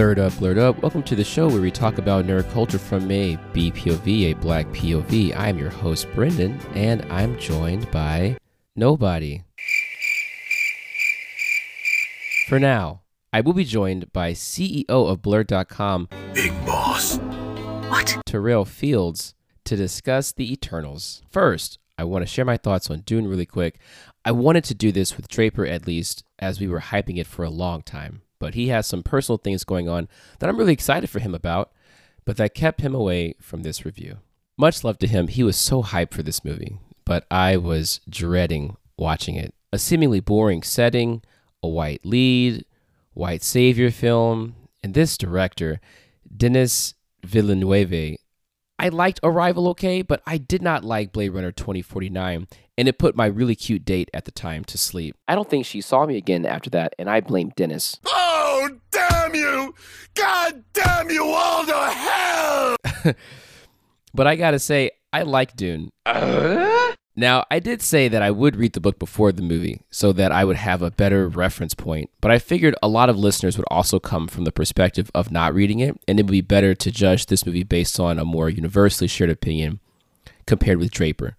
Blurred up, blurred up. Welcome to the show where we talk about nerd culture from a BPOV, a black POV. I'm your host, Brendan, and I'm joined by nobody. For now, I will be joined by CEO of Blurred.com, Big Boss. What? Terrell Fields, to discuss the Eternals. First, I want to share my thoughts on Dune really quick. I wanted to do this with Draper at least, as we were hyping it for a long time but he has some personal things going on that I'm really excited for him about, but that kept him away from this review. Much love to him. He was so hyped for this movie, but I was dreading watching it. A seemingly boring setting, a white lead, white savior film, and this director, Denis Villeneuve, I liked Arrival okay, but I did not like Blade Runner 2049, and it put my really cute date at the time to sleep. I don't think she saw me again after that, and I blame Dennis. Oh, damn you! God damn you all to hell! but I gotta say, I like Dune. Uh? Now, I did say that I would read the book before the movie so that I would have a better reference point, but I figured a lot of listeners would also come from the perspective of not reading it, and it would be better to judge this movie based on a more universally shared opinion compared with Draper.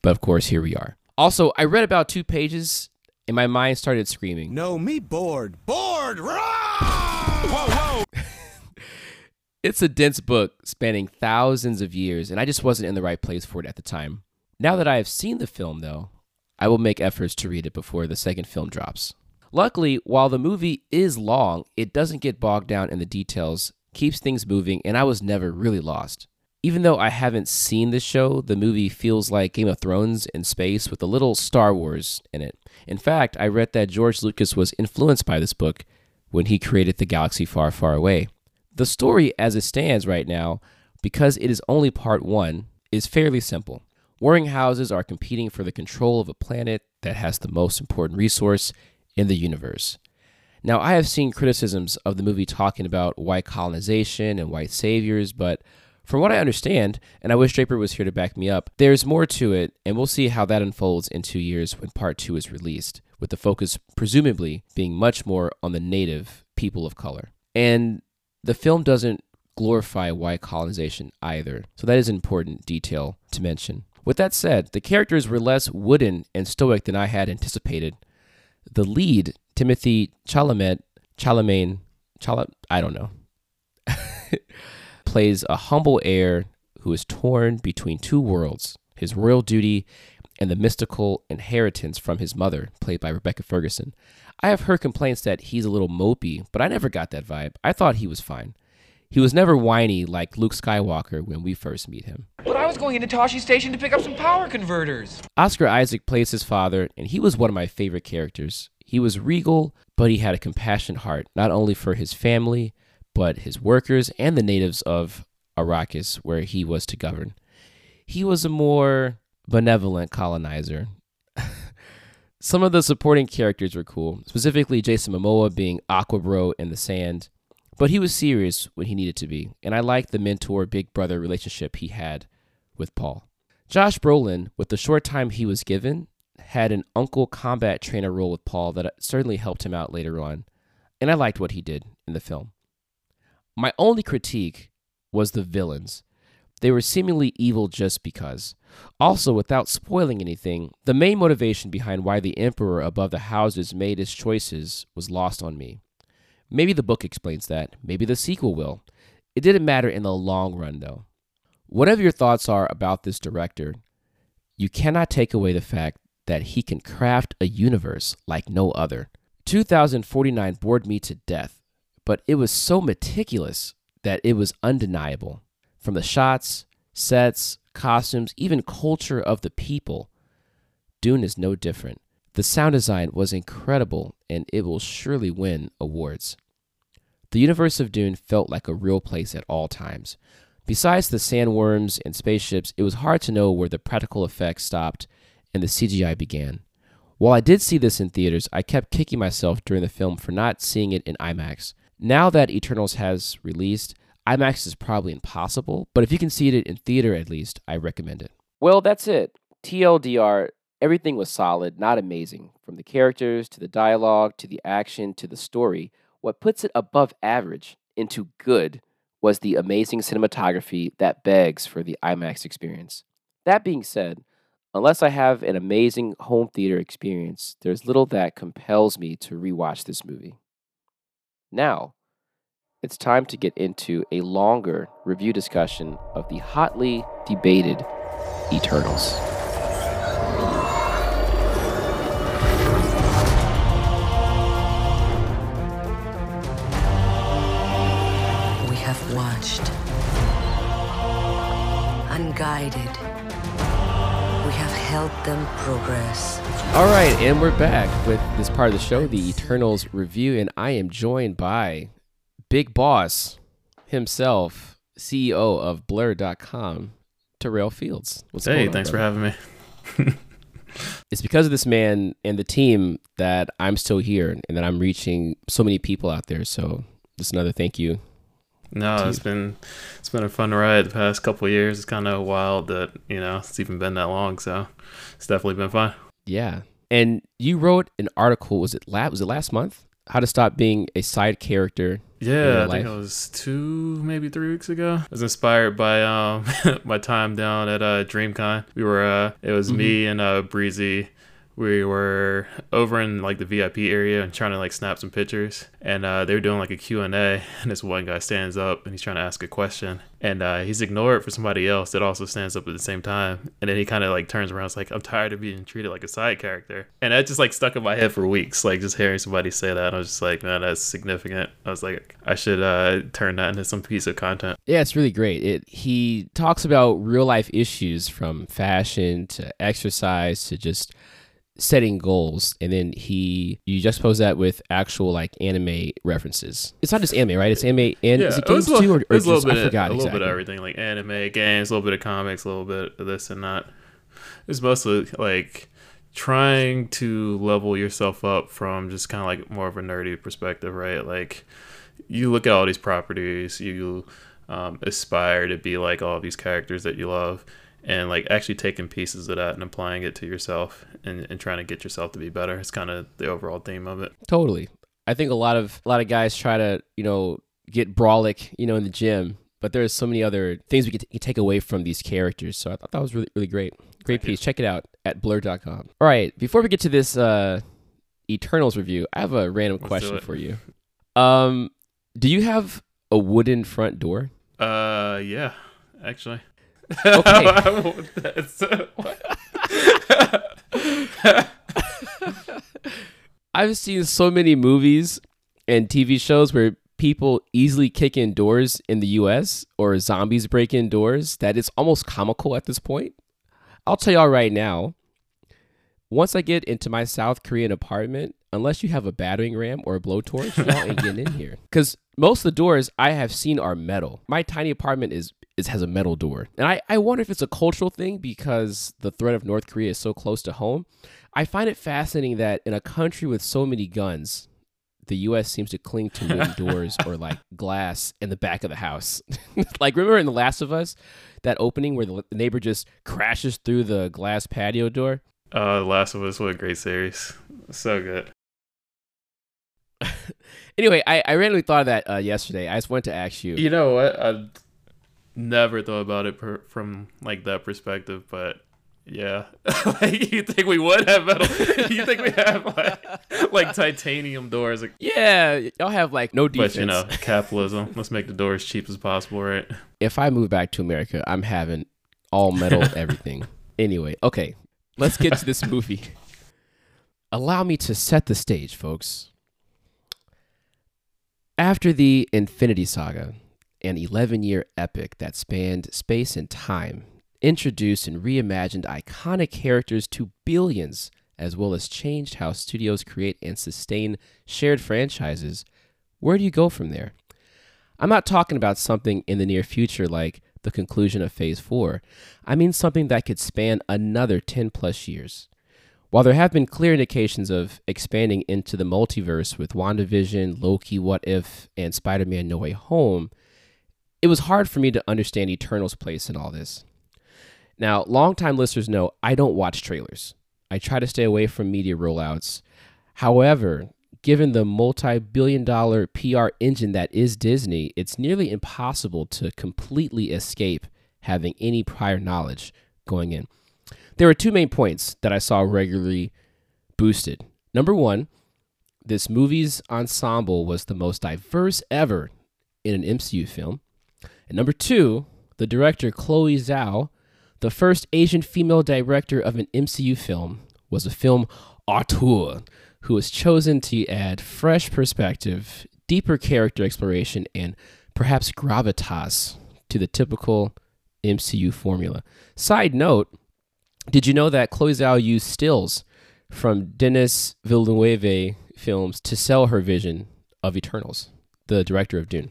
But of course, here we are. Also, I read about two pages and my mind started screaming. No, me bored. Bored! Whoa, whoa! it's a dense book spanning thousands of years, and I just wasn't in the right place for it at the time. Now that I have seen the film, though, I will make efforts to read it before the second film drops. Luckily, while the movie is long, it doesn't get bogged down in the details, keeps things moving, and I was never really lost. Even though I haven't seen the show, the movie feels like Game of Thrones in space with a little Star Wars in it. In fact, I read that George Lucas was influenced by this book when he created The Galaxy Far, Far Away. The story, as it stands right now, because it is only part one, is fairly simple. Warring houses are competing for the control of a planet that has the most important resource in the universe. Now, I have seen criticisms of the movie talking about white colonization and white saviors, but from what I understand, and I wish Draper was here to back me up, there's more to it, and we'll see how that unfolds in two years when part two is released, with the focus presumably being much more on the native people of color. And the film doesn't glorify white colonization either, so that is an important detail to mention. With that said, the characters were less wooden and stoic than I had anticipated. The lead, Timothy Chalamet, Chalamet, Chalamet, I don't know, plays a humble heir who is torn between two worlds his royal duty and the mystical inheritance from his mother, played by Rebecca Ferguson. I have heard complaints that he's a little mopey, but I never got that vibe. I thought he was fine. He was never whiny like Luke Skywalker when we first meet him. Was going into Tosche Station to pick up some power converters. Oscar Isaac plays his father, and he was one of my favorite characters. He was regal, but he had a compassionate heart, not only for his family, but his workers and the natives of Arrakis, where he was to govern. He was a more benevolent colonizer. Some of the supporting characters were cool, specifically Jason Momoa being Aquabro in the sand but he was serious when he needed to be, and I liked the mentor big brother relationship he had with Paul. Josh Brolin, with the short time he was given, had an uncle combat trainer role with Paul that certainly helped him out later on, and I liked what he did in the film. My only critique was the villains. They were seemingly evil just because. Also, without spoiling anything, the main motivation behind why the Emperor above the houses made his choices was lost on me. Maybe the book explains that. Maybe the sequel will. It didn't matter in the long run, though. Whatever your thoughts are about this director, you cannot take away the fact that he can craft a universe like no other. 2049 bored me to death, but it was so meticulous that it was undeniable. From the shots, sets, costumes, even culture of the people, Dune is no different. The sound design was incredible and it will surely win awards. The universe of Dune felt like a real place at all times. Besides the sandworms and spaceships, it was hard to know where the practical effects stopped and the CGI began. While I did see this in theaters, I kept kicking myself during the film for not seeing it in IMAX. Now that Eternals has released, IMAX is probably impossible, but if you can see it in theater at least, I recommend it. Well, that's it. TLDR, Everything was solid, not amazing. From the characters to the dialogue to the action to the story, what puts it above average into good was the amazing cinematography that begs for the IMAX experience. That being said, unless I have an amazing home theater experience, there's little that compels me to rewatch this movie. Now, it's time to get into a longer review discussion of the hotly debated Eternals. Watched. Unguided. We have helped them progress. All right, and we're back with this part of the show, the Eternals review, and I am joined by Big Boss himself, CEO of Blur.com, Terrell Fields. What's Hey, going on, thanks for having me. It's because of this man and the team that I'm still here and that I'm reaching so many people out there. So just another thank you. No, it's been it's been a fun ride the past couple of years. It's kind of wild that you know it's even been that long. So it's definitely been fun. Yeah. And you wrote an article, was it last was it last month? How to stop being a side character Yeah, I think it was two, maybe three weeks ago. I was inspired by um my time down at uh DreamCon. We were uh it was me Mm-hmm. and uh Breezy. We were over in like the VIP area and trying to like snap some pictures. And uh, they were doing like a Q&A and this one guy stands up and he's trying to ask a question. And uh, he's ignored for somebody else that also stands up at the same time. And then he kind of like turns around. It's like, I'm tired of being treated like a side character. And that just like stuck in my head for weeks. Like just hearing somebody say that. I was just like, man, that's significant. I was like, I should uh, turn that into some piece of content. Yeah, it's really great. It he talks about real life issues from fashion to exercise to just setting goals and then he you juxtapose that with actual like anime references. It's not just anime, right? It's anime and is it it was games too or, it or was a little bit I of, forgot a little exactly. bit of everything, like anime, games, a little bit of comics, a little bit of this and that. It's mostly like trying to level yourself up from just kind of like more of a nerdy perspective, right? Like you look at all these properties, you um, aspire to be like all these characters that you love, and like actually taking pieces of that and applying it to yourself and, and trying to get yourself to be better. It's kind of the overall theme of it. Totally. I think a lot of a lot of guys try to, you know, get brolic, you know, in the gym, but there's so many other things we could t- take away from these characters. So I thought that was really really great. Great piece. Check it out at blur.com. All right, before we get to this uh Eternals review, I have a random Let's question for you. Um do you have a wooden front door? Uh, yeah, actually. Okay. I've seen so many movies and TV shows where people easily kick in doors in the US or zombies break in doors that it's almost comical at this point. I'll tell y'all right now, once I get into my South Korean apartment, unless you have a battering ram or a blowtorch, y'all ain't getting in here. Because most of the doors I have seen are metal. My tiny apartment is, is has a metal door. And I, I wonder if it's a cultural thing because the threat of North Korea is so close to home. I find it fascinating that in a country with so many guns, the U.S. seems to cling to wooden doors or like glass in the back of the house. like remember in The Last of Us, that opening where the neighbor just crashes through the glass patio door. uh, The Last of Us, what a great series. So good. Anyway, I, I randomly thought of that uh, yesterday. I just wanted to ask you. You know what? I never thought about it per, from like that perspective, but yeah, like you think we would have metal? you think we have like like titanium doors? Like, Yeah, y'all have like no defense. but you know, capitalism. Let's make the doors cheap as possible, right? if I move back to America, I'm having all metal everything. Anyway, okay, let's get to this movie. Allow me to set the stage, folks. After the Infinity Saga, an 11 year epic that spanned space and time, introduced and reimagined iconic characters to billions, as well as changed how studios create and sustain shared franchises, where do you go from there? I'm not talking about something in the near future like the conclusion of Phase 4. I mean something that could span another 10 plus years. While there have been clear indications of expanding into the multiverse with WandaVision, Loki, What If, and Spider Man No Way Home, it was hard for me to understand Eternal's place in all this. Now, longtime listeners know I don't watch trailers. I try to stay away from media rollouts. However, given the multi billion dollar PR engine that is Disney, it's nearly impossible to completely escape having any prior knowledge going in. There were two main points that I saw regularly boosted. Number one, this movie's ensemble was the most diverse ever in an MCU film. And number two, the director Chloe Zhao, the first Asian female director of an MCU film, was a film auteur who was chosen to add fresh perspective, deeper character exploration, and perhaps gravitas to the typical MCU formula. Side note, did you know that Chloe Zhao used stills from Denis Villeneuve films to sell her vision of Eternals, the director of Dune?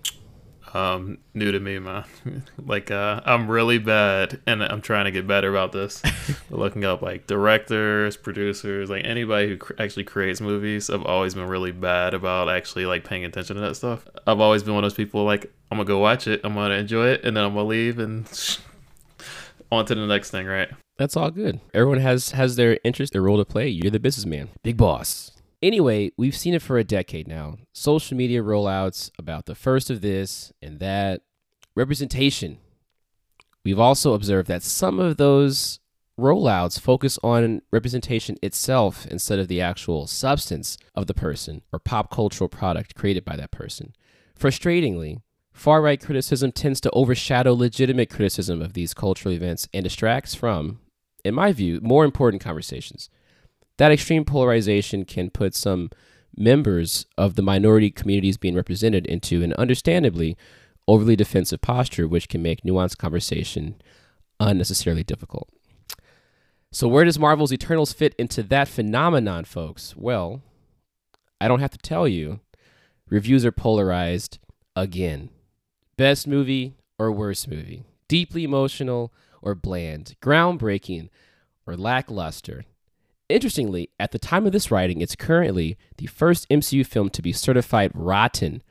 Um new to me man like uh i'm really bad and i'm trying to get better about this looking up like directors producers like anybody who cr- actually creates movies i've always been really bad about actually like paying attention to that stuff i've always been one of those people like i'm gonna go watch it i'm gonna enjoy it and then i'm gonna leave and on to the next thing right That's all good. Everyone has has their interest, their role to play. You're the businessman, big boss. Anyway, we've seen it for a decade now. Social media rollouts about the first of this and that representation. We've also observed that some of those rollouts focus on representation itself instead of the actual substance of the person or pop cultural product created by that person. Frustratingly, far right criticism tends to overshadow legitimate criticism of these cultural events and distracts from, in my view, more important conversations. That extreme polarization can put some members of the minority communities being represented into an understandably overly defensive posture, which can make nuanced conversation unnecessarily difficult. So, where does Marvel's Eternals fit into that phenomenon, folks? Well, I don't have to tell you. Reviews are polarized again. Best movie or worst movie? Deeply emotional or bland? Groundbreaking or lackluster? Interestingly, at the time of this writing, it's currently the first MCU film to be certified rotten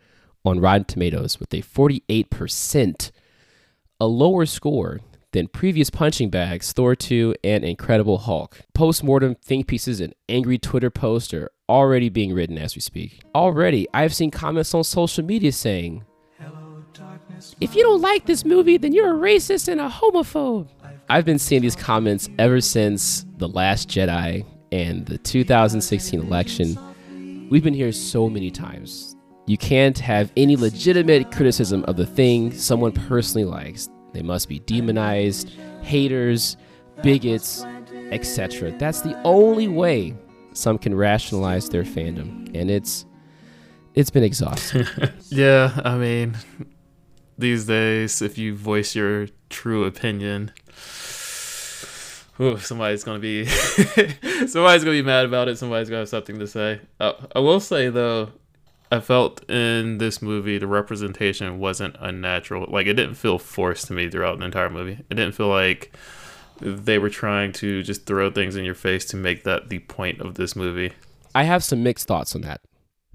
on Rotten Tomatoes with a 48%, a lower score than previous punching bags Thor 2 and Incredible Hulk. Post-mortem think pieces and angry Twitter posts are already being written as we speak. Already, I've seen comments on social media saying, if you don't like this movie, then you're a racist and a homophobe. I've been seeing these comments ever since The Last Jedi and the 2016 election. We've been here so many times. You can't have any legitimate criticism of the thing someone personally likes. They must be demonized, haters, bigots, etc. That's the only way some can rationalize their fandom, and it's it's been exhausting. yeah i mean these days if you voice your true opinion ooh, somebody's gonna be somebody's gonna be mad about it somebody's gonna have something to say uh, i will say though i felt in this movie the representation wasn't unnatural like it didn't feel forced to me throughout the entire movie it didn't feel like they were trying to just throw things in your face to make that the point of this movie I have some mixed thoughts on that.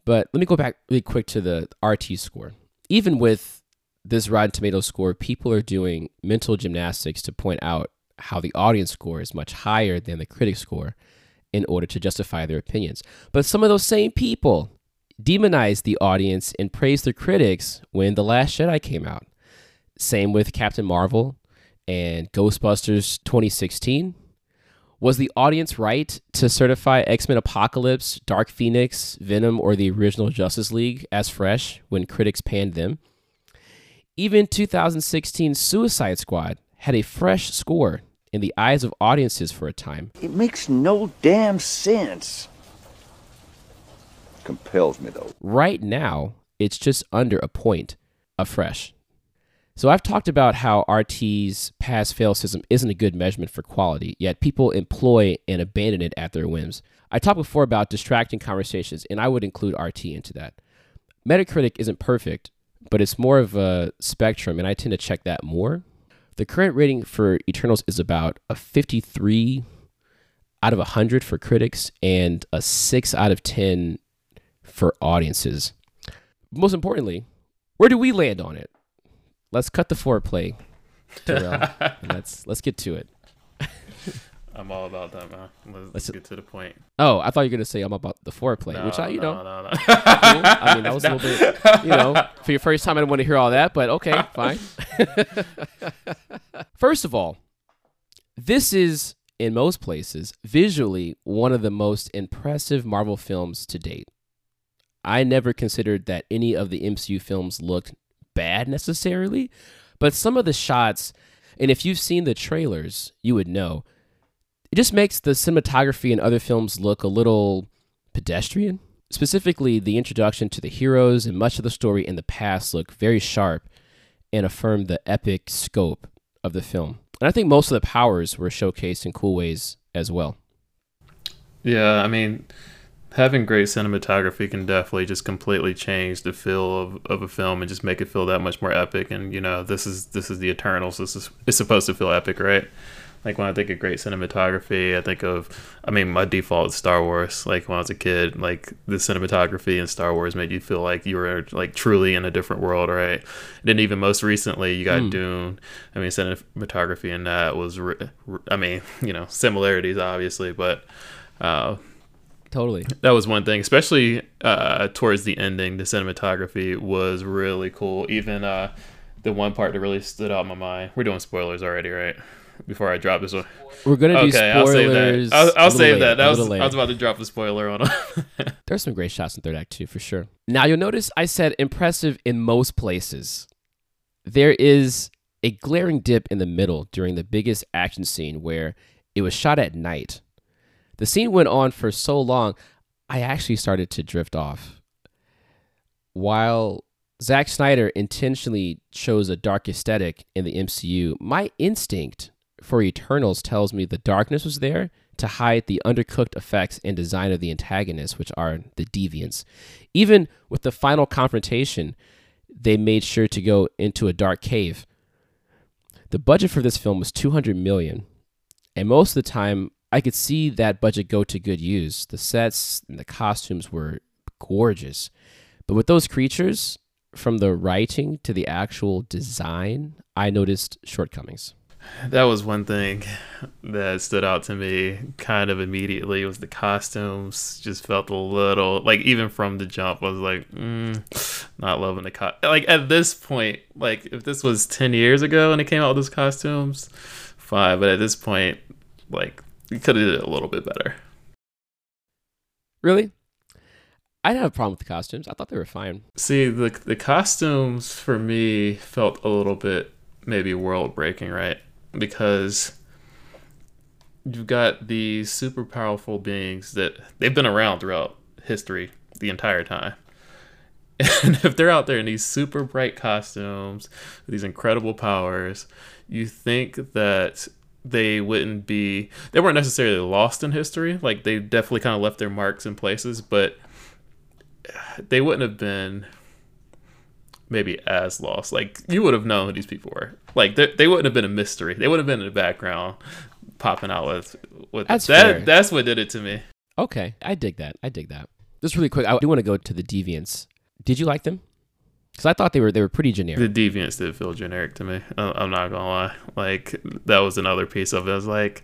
But let me go back really quick to the RT score. Even with this Rotten Tomatoes score, people are doing mental gymnastics to point out how the audience score is much higher than the critic score in order to justify their opinions. But some of those same people demonized the audience and praised the critics when The Last Jedi came out. Same with Captain Marvel and Ghostbusters 2016. Was the audience right to certify X Men Apocalypse, Dark Phoenix, Venom, or the original Justice League as fresh when critics panned them? Even 2016 Suicide Squad had a fresh score in the eyes of audiences for a time. It makes no damn sense. Compels me, though. Right now, it's just under a point of fresh. So I've talked about how RT's pass fail system isn't a good measurement for quality, yet people employ and abandon it at their whims. I talked before about distracting conversations, and I would include RT into that. Metacritic isn't perfect, but it's more of a spectrum, and I tend to check that more. The current rating for Eternals is about a 53 out of 100 for critics and a 6 out of 10 for audiences. Most importantly, where do we land on it? Let's cut the foreplay, Terrell, let's let's get to it. I'm all about that, man. Let's, let's get to the point. Oh, I thought you were gonna say I'm about the foreplay, No, which I, you no, know, no, no. cool. I mean, that was a little bit, you know, for your first time, I didn't want to hear all that, but okay, fine. First of all, this is, in most places, visually one of the most impressive Marvel films to date. I never considered that any of the MCU films looked bad necessarily, but some of the shots, and if you've seen the trailers, you would know, it just makes the cinematography in other films look a little pedestrian. Specifically, the introduction to the heroes and much of the story in the past look very sharp and affirm the epic scope of the film. And I think most of the powers were showcased in cool ways as well. Yeah, I mean, having great cinematography can definitely just completely change the feel of, of a film and just make it feel that much more epic. And you know, this is this is the Eternals. This is it's supposed to feel epic, right? Like when I think of great cinematography, I think of, I mean, my default is Star Wars. Like when I was a kid, like the cinematography in Star Wars made you feel like you were like truly in a different world, right? And then even most recently, you got Dune. I mean, cinematography in that was, I mean, you know, similarities obviously, but uh, Totally. that was one thing, especially uh, towards the ending. The cinematography was really cool. Even uh, the one part that really stood out in my mind. We're doing spoilers already, right? Before I drop this one. We're gonna do Okay, I'll save spoilers. that. I'll, I'll save later, that. That a was, I was about to drop a spoiler on it. There's some great shots in third act too, for sure. Now you'll notice I said impressive in most places. There is a glaring dip in the middle during the biggest action scene where it was shot at night. The scene went on for so long, I actually started to drift off. While Zack Snyder intentionally chose a dark aesthetic in the MCU, my instinct for Eternals tells me the darkness was there to hide the undercooked effects and design of the antagonists, which are the deviants. Even with the final confrontation, they made sure to go into a dark cave. The budget for this film was 200 million, and most of the time I could see that budget go to good use. The sets and the costumes were gorgeous. But with those creatures, from the writing to the actual design, I noticed shortcomings. That was one thing that stood out to me kind of immediately was the costumes just felt a little like even from the jump i was like mm, not loving the co- like at this point like if this was 10 years ago and it came out with those costumes fine but at this point like you could have did it a little bit better Really? I didn't have a problem with the costumes. I thought they were fine. See, the the costumes for me felt a little bit maybe world breaking, right? Because you've got these super powerful beings that they've been around throughout history the entire time. And if they're out there in these super bright costumes, these incredible powers, you think that they wouldn't be they weren't necessarily lost in history. Like they definitely kind of left their marks in places, but they wouldn't have been maybe as lost. Like you would have known who these people were. Like they, they wouldn't have been a mystery. They would have been in the background, popping out with with That's that. fair. That's what did it to me. Okay, I dig that. I dig that. Just really quick, I do want to go to the deviants. Did you like them? Because I thought they were they were pretty generic. The deviants did feel generic to me. I'm not gonna lie. Like that was another piece of it. I was like,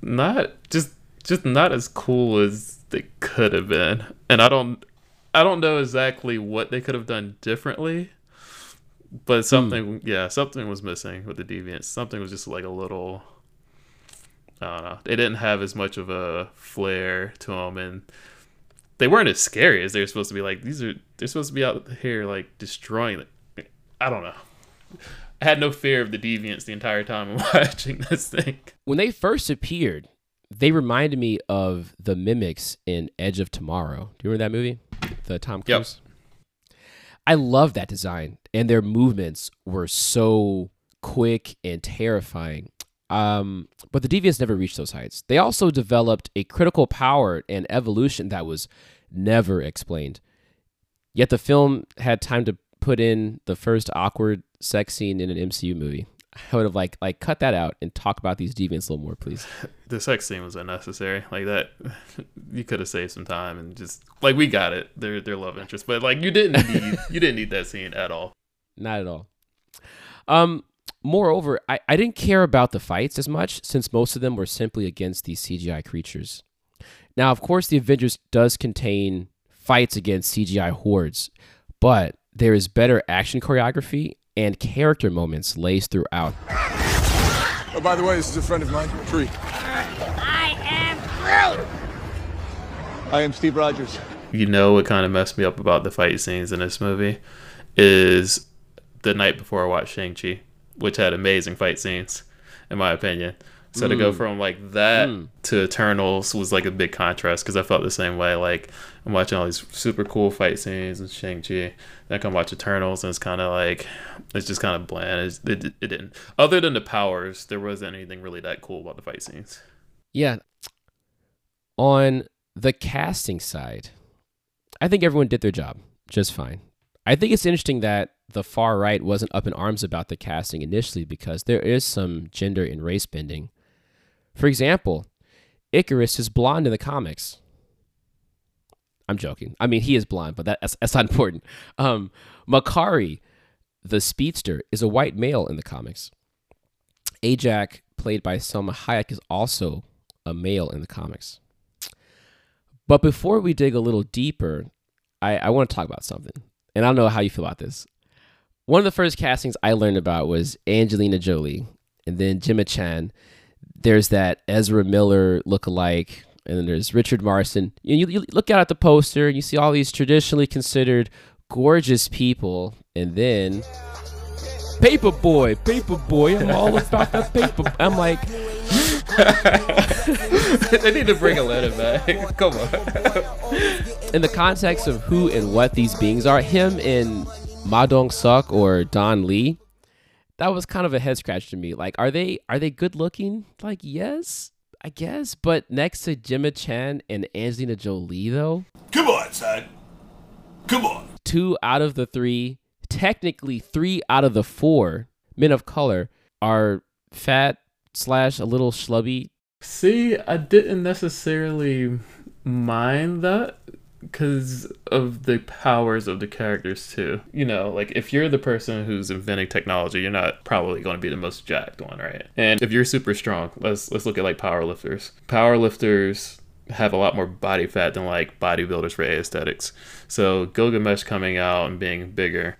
not just just not as cool as they could have been. And I don't I don't know exactly what they could have done differently. But hmm. something, yeah, something was missing with the deviants. Something was just like a little. I don't know. They didn't have as much of a flair to them, and they weren't as scary as they were supposed to be. Like these are, they're supposed to be out here like destroying. It. I don't know. I had no fear of the deviants the entire time I'm watching this thing. when they first appeared, they reminded me of the mimics in Edge of Tomorrow. Do you remember that movie? The Tom Yep. Cruise. I love that design, and their movements were so quick and terrifying. Um, but the Deviants never reached those heights. They also developed a critical power and evolution that was never explained. Yet the film had time to put in the first awkward sex scene in an MCU movie. I would have like like cut that out and talk about these deviants a little more, please. The sex scene was unnecessary. Like that, you could have saved some time and just like we got it. Their their love interest, but like you didn't need you didn't need that scene at all. Not at all. Um, Moreover, I, I didn't care about the fights as much since most of them were simply against these CGI creatures. Now, of course, the Avengers does contain fights against CGI hordes, but there is better action choreography and character moments laced throughout. Oh, by the way, this is a friend of mine, Tree. I am Groot! I am Steve Rogers. You know what kind of messed me up about the fight scenes in this movie is the night before I watched Shang Chi, which had amazing fight scenes, in my opinion. So to go mm. from like that mm. to Eternals was like a big contrast because I felt the same way. Like I'm watching all these super cool fight scenes in Shang Chi, then I come watch Eternals and it's kind of like it's just kind of bland. It's, it, it didn't. Other than the powers, there wasn't anything really that cool about the fight scenes. Yeah. On the casting side, I think everyone did their job just fine. I think it's interesting that the far right wasn't up in arms about the casting initially because there is some gender and race bending. For example, Ikaris is blonde in the comics. I'm joking. I mean, he is blonde, but that, that's, that's not important. Um, Makkari, the speedster, is a white male in the comics. Ajak, played by Salma Hayek, is also a male in the comics. But before we dig a little deeper, I, I want to talk about something. And I don't know how you feel about this. One of the first castings I learned about was Angelina Jolie and then Gemma Chan. There's that Ezra Miller look-alike, and then there's Richard Marston. You, you, look out at the poster and you see all these traditionally considered gorgeous people, and then Paper Boi, Paper Boi, I'm all about that paper. I'm like, they need to bring a letter back. Come on. in the context of who and what these beings are, him and Ma Dong Suk or Don Lee, that was kind of a head scratch to me. Like, are they are they good looking? Like, yes, I guess. But next to Gemma Chan and Angelina Jolie, though, Come on, son. Come on. two out of the three, technically three out of the four men of color are fat slash a little schlubby. See, I didn't necessarily mind that because of the powers of the characters too. You know, like if you're the person who's inventing technology, you're not probably going to be the most jacked one, right? And if you're super strong, let's let's look at like powerlifters. Powerlifters have a lot more body fat than like bodybuilders for aesthetics. So Gilgamesh coming out and being bigger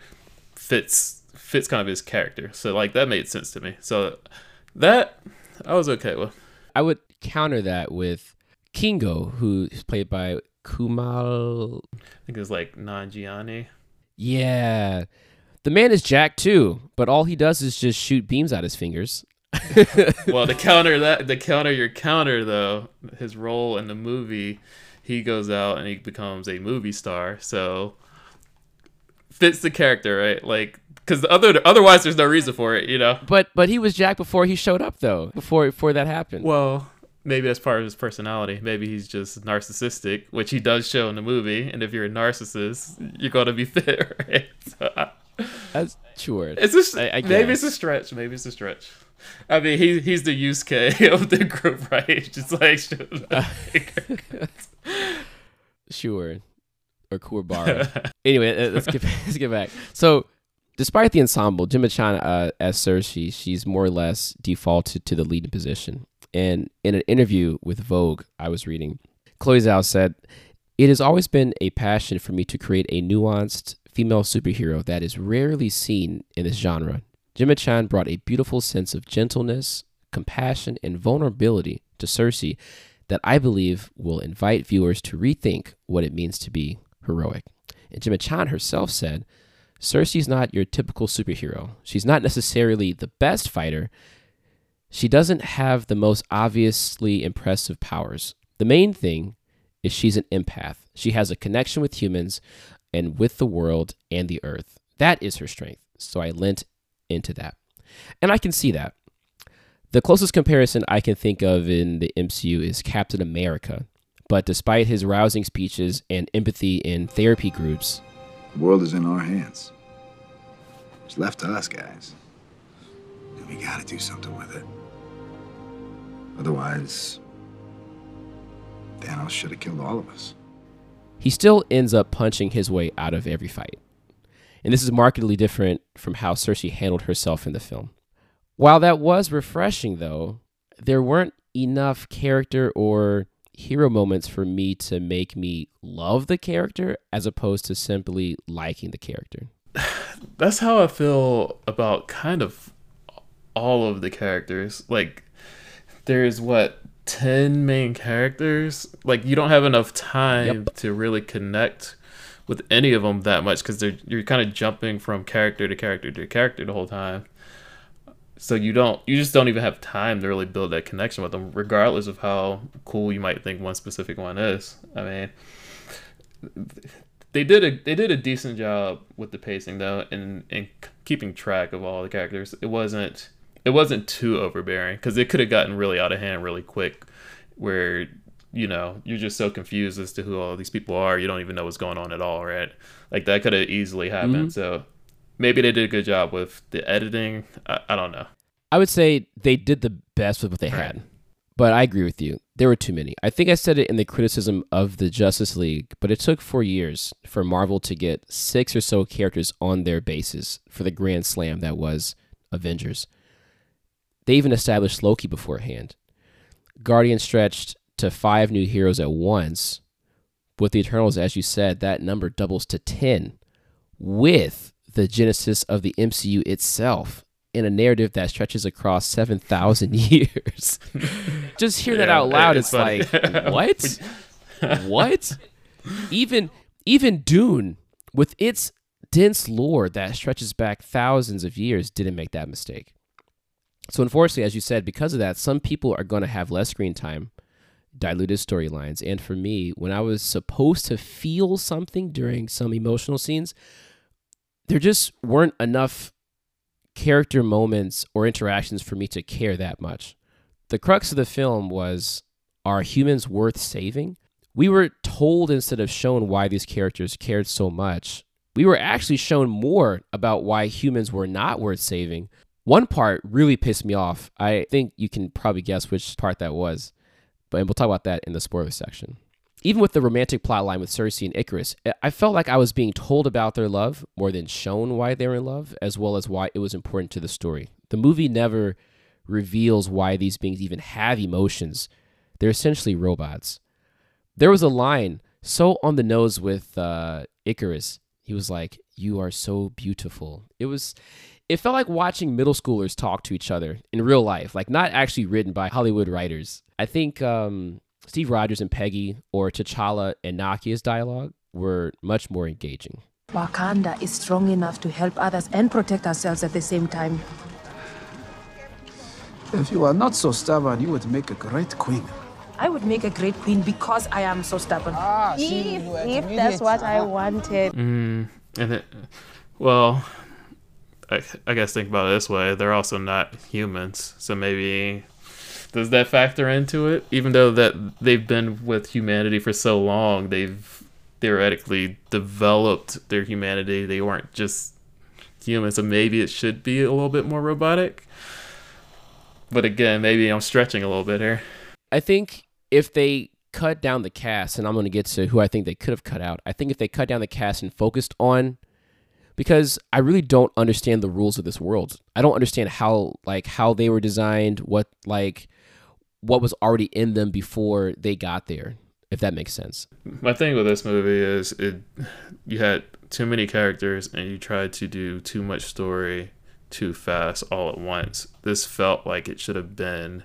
fits fits kind of his character. So like that made sense to me. So that I was okay with. I would counter that with Kingo, who is played by Kumail I think it was like Nanjiani. Yeah. The man is Jack too, but all he does is just shoot beams out his fingers. well, to counter that, to counter your counter though, his role in the movie, he goes out and he becomes a movie star. So fits the character, right? Like, because the other, otherwise, there's no reason for it, you know. But but he was Jack before he showed up though. Before before that happened. Well, maybe that's part of his personality. Maybe he's just narcissistic, which he does show in the movie. And if you're a narcissist, you're gonna be fit, right? So, That's sure. it's I maybe it's a stretch. Maybe it's a stretch. I mean, he he's the use K of the group, right? Just like Sure. Or Kurbara. anyway, uh, let's get let's get back. So, despite the ensemble, Gemma Chan uh, as Sersi, she's more or less defaulted to the leading position. And in an interview with Vogue, I was reading, Chloe Zhao said, "It has always been a passion for me to create a nuanced female superhero that is rarely seen in this genre. Gemma Chan brought a beautiful sense of gentleness, compassion, and vulnerability to Sersi that I believe will invite viewers to rethink what it means to be heroic. And Gemma Chan herself said, Sersi's not your typical superhero. She's not necessarily the best fighter. She doesn't have the most obviously impressive powers. The main thing is she's an empath. She has a connection with humans and with the world and the earth. That is her strength. So I lent into that. And I can see that. The closest comparison I can think of in the MCU is Captain America. But despite his rousing speeches and empathy in therapy groups, The world is in our hands. It's left to us, guys. And we gotta do something with it. Otherwise, Thanos should have killed all of us. he still ends up punching his way out of every fight. And this is markedly different from how Sersi handled herself in the film. While that was refreshing, though, there weren't enough character or hero moments for me to make me love the character as opposed to simply liking the character. That's how I feel about kind of all of the characters. Like, there's what, 10 main characters? Like, you don't have enough time Yep. to really connect with any of them that much because you're kind of jumping from character to character to character the whole time. So you don't, you just don't even have time to really build that connection with them, regardless of how cool you might think one specific one is. I mean, they did a they did a decent job with the pacing though, and and keeping track of all the characters. It wasn't it wasn't too overbearing because it could have gotten really out of hand really quick, where you know you're just so confused as to who all these people are. You don't even know what's going on at all, right? Like that could have easily happened. Mm-hmm. So maybe they did a good job with the editing. I, I don't know. I would say they did the best with what they had. But I agree with you. There were too many. I think I said it in the criticism of the Justice League, but it took four years for Marvel to get six or so characters on their bases for the grand slam that was Avengers. They even established Loki beforehand. Guardian stretched to five new heroes at once. With the Eternals, as you said, that number doubles to 10 with the genesis of the MCU itself in a narrative that stretches across 7,000 years. Just hear that out loud. it's It's, like, what? what? Even even Dune, with its dense lore that stretches back thousands of years, didn't make that mistake. So unfortunately, as you said, because of that, some people are going to have less screen time, diluted storylines, and for me, when I was supposed to feel something during some emotional scenes, there just weren't enough character moments or interactions for me to care that much. The crux of the film was are humans worth saving? We were told instead of shown why these characters cared so much, we were actually shown more about why humans were not worth saving. One part really pissed me off. I think you can probably guess which part that was, but we'll talk about that in the spoiler section. Even with the romantic plot line with Sersi and Ikaris, I felt like I was being told about their love more than shown why they were in love, as well as why it was important to the story. The movie never reveals why these beings even have emotions. They're essentially robots. There was a line so on the nose with uh, Ikaris. He was like, "You are so beautiful." It was, it felt like watching middle schoolers talk to each other in real life, like not actually written by Hollywood writers. I think um, Steve Rogers and Peggy or T'Challa and Nakia's dialogue were much more engaging. Wakanda is strong enough to help others and protect ourselves at the same time. If you are not so stubborn, you would make a great queen. I would make a great queen because I am so stubborn. If, if that's what I wanted. And it, well, I, I guess think about it this way: they're also not humans, so maybe does that factor into it? Even though that they've been with humanity for so long, they've theoretically developed their humanity. They weren't just humans, so maybe it should be a little bit more robotic. But again, maybe I'm stretching a little bit here. I think if they cut down the cast, and I'm going to get to who I think they could have cut out. I think if they cut down the cast and focused on, because I really don't understand the rules of this world. I don't understand how like how they were designed, what like what was already in them before they got there. If that makes sense. My thing with this movie is it you had too many characters and you tried to do too much story too fast all at once. This felt like it should have been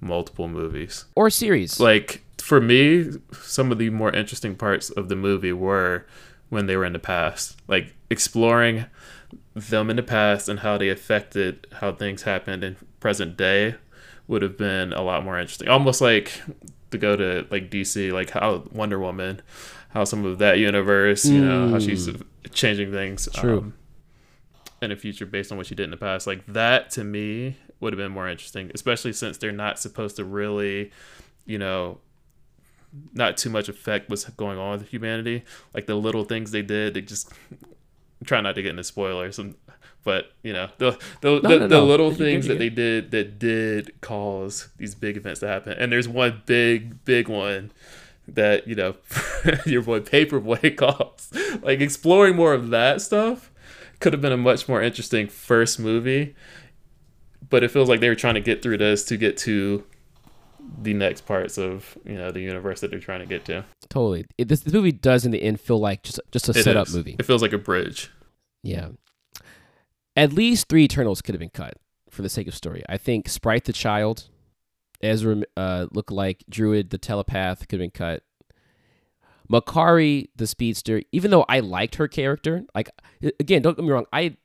multiple movies. Or series. Like for me, some of the more interesting parts of the movie were when they were in the past, like exploring them in the past and how they affected how things happened in present day would have been a lot more interesting. Almost like to go to like DC, like how Wonder Woman, how some of that universe, you know, how she's changing things. True. Um, in the future based on what she did in the past. Like that to me would have been more interesting, especially since they're not supposed to really, you know, not too much affect what's going on with humanity. Like the little things they did, they just try not to get into spoilers and but you know the the, the, no, the no. little You things that they did that did cause these big events to happen and there's one big big one that you know your boy paperboy calls like exploring more of that stuff could have been a much more interesting first movie but it feels like they were trying to get through this to get to the next parts of you know the universe that they're trying to get to. Totally. It, this, this movie does in the end feel like just just a It setup is. movie. It feels like a bridge. Yeah. At least three Eternals could have been cut for the sake of story. I think Sprite the Child, Ezra uh, look like Druig the Telepath could have been cut. Makkari the Speedster, even though I liked her character, like again, don't get me wrong, I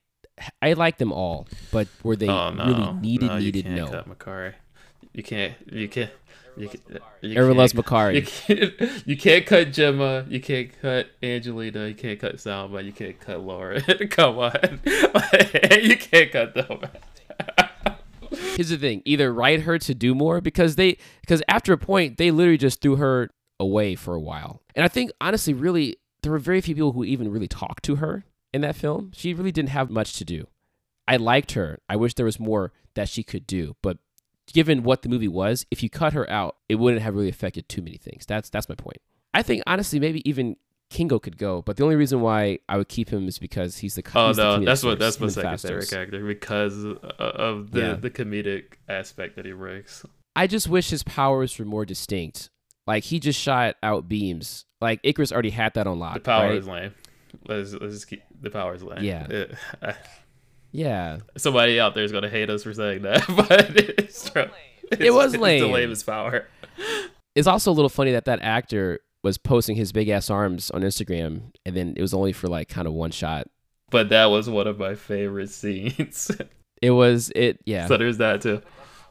I like them all, but were they oh no, really needed? no, needed? No. cut Makkari. You can't. You can't. You can't, you Everyone loves can't-. You can't, you can't cut Gemma. You can't cut Angelina. You can't cut Salma. You can't cut Laura. Come on, you can't cut them. Here's the thing: either write her to do more because they because after a point they literally just threw her away for a while. And I think honestly, really, there were very few people who even really talked to her in that film. She really didn't have much to do. I liked her. I wish there was more that she could do, but given what the movie was, if you cut her out, it wouldn't have really affected too many things. That's that's my point. I think honestly, maybe even Kingo could go, but the only reason why I would keep him is because he's the Oh he's the no, comedic that's what that's my him and second Phastos. favorite character because uh, of the Yeah. the comedic aspect that he brings. I just wish his powers were more distinct. Like he just shot out beams. Like Ikaris already had that on lock. The power right? is lame. Let's, let's just keep the power is lame. Yeah. It- Yeah, somebody out there is gonna hate us for saying that, but it's true. It's, was It's the lame. lamest power. it's also a little funny that that actor was posting his big ass arms on Instagram, and then it was only for like kind of one shot. But that was one of my favorite scenes. It was it. Yeah. so there's that too.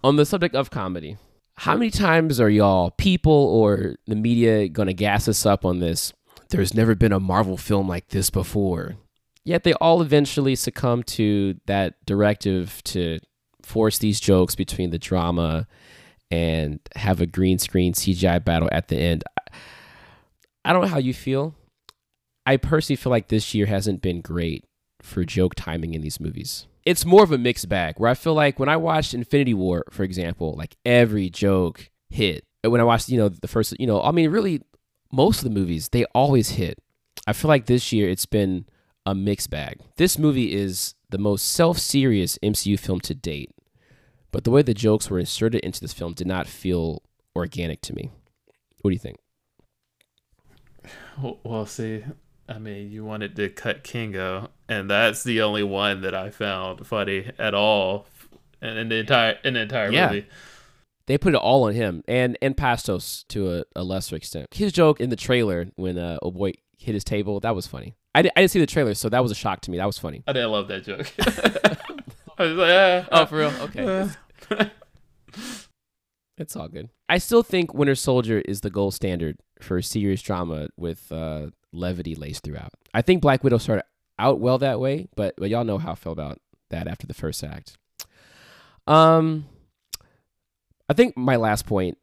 on the subject of comedy, how many times are y'all people or the media gonna gas us up on this? There's never been a Marvel film like this before. Yet they all eventually succumb to that directive to force these jokes between the drama and have a green screen CGI battle at the end. I don't know how you feel. I personally feel like this year hasn't been great for joke timing in these movies. It's more of a mixed bag where I feel like when I watched Infinity War, for example, like every joke hit. And when I watched, you know, the first, you know, I mean, really, most of the movies, they always hit. I feel like this year it's been a mixed bag. This movie is the most self serious MCU film to date, but the way the jokes were inserted into this film did not feel organic to me. What do you think? Well, see, I mean, you wanted to cut Kingo, and that's the only one that I found funny at all in, in the entire in the entire Yeah. movie. They put it all on him and and Phastos to a, a lesser extent. His joke in the trailer when uh, oh boy hit his table that was funny. I, di- I didn't see the trailer, so that was a shock to me. That was funny. I didn't love that joke. I was like, ah, Oh, for real? Okay. It's all good. I still think Winter Soldier is the gold standard for serious drama with uh, levity laced throughout. I think Black Widow started out well that way, but but y'all know how I feel about that after the first act. Um, I think my last point.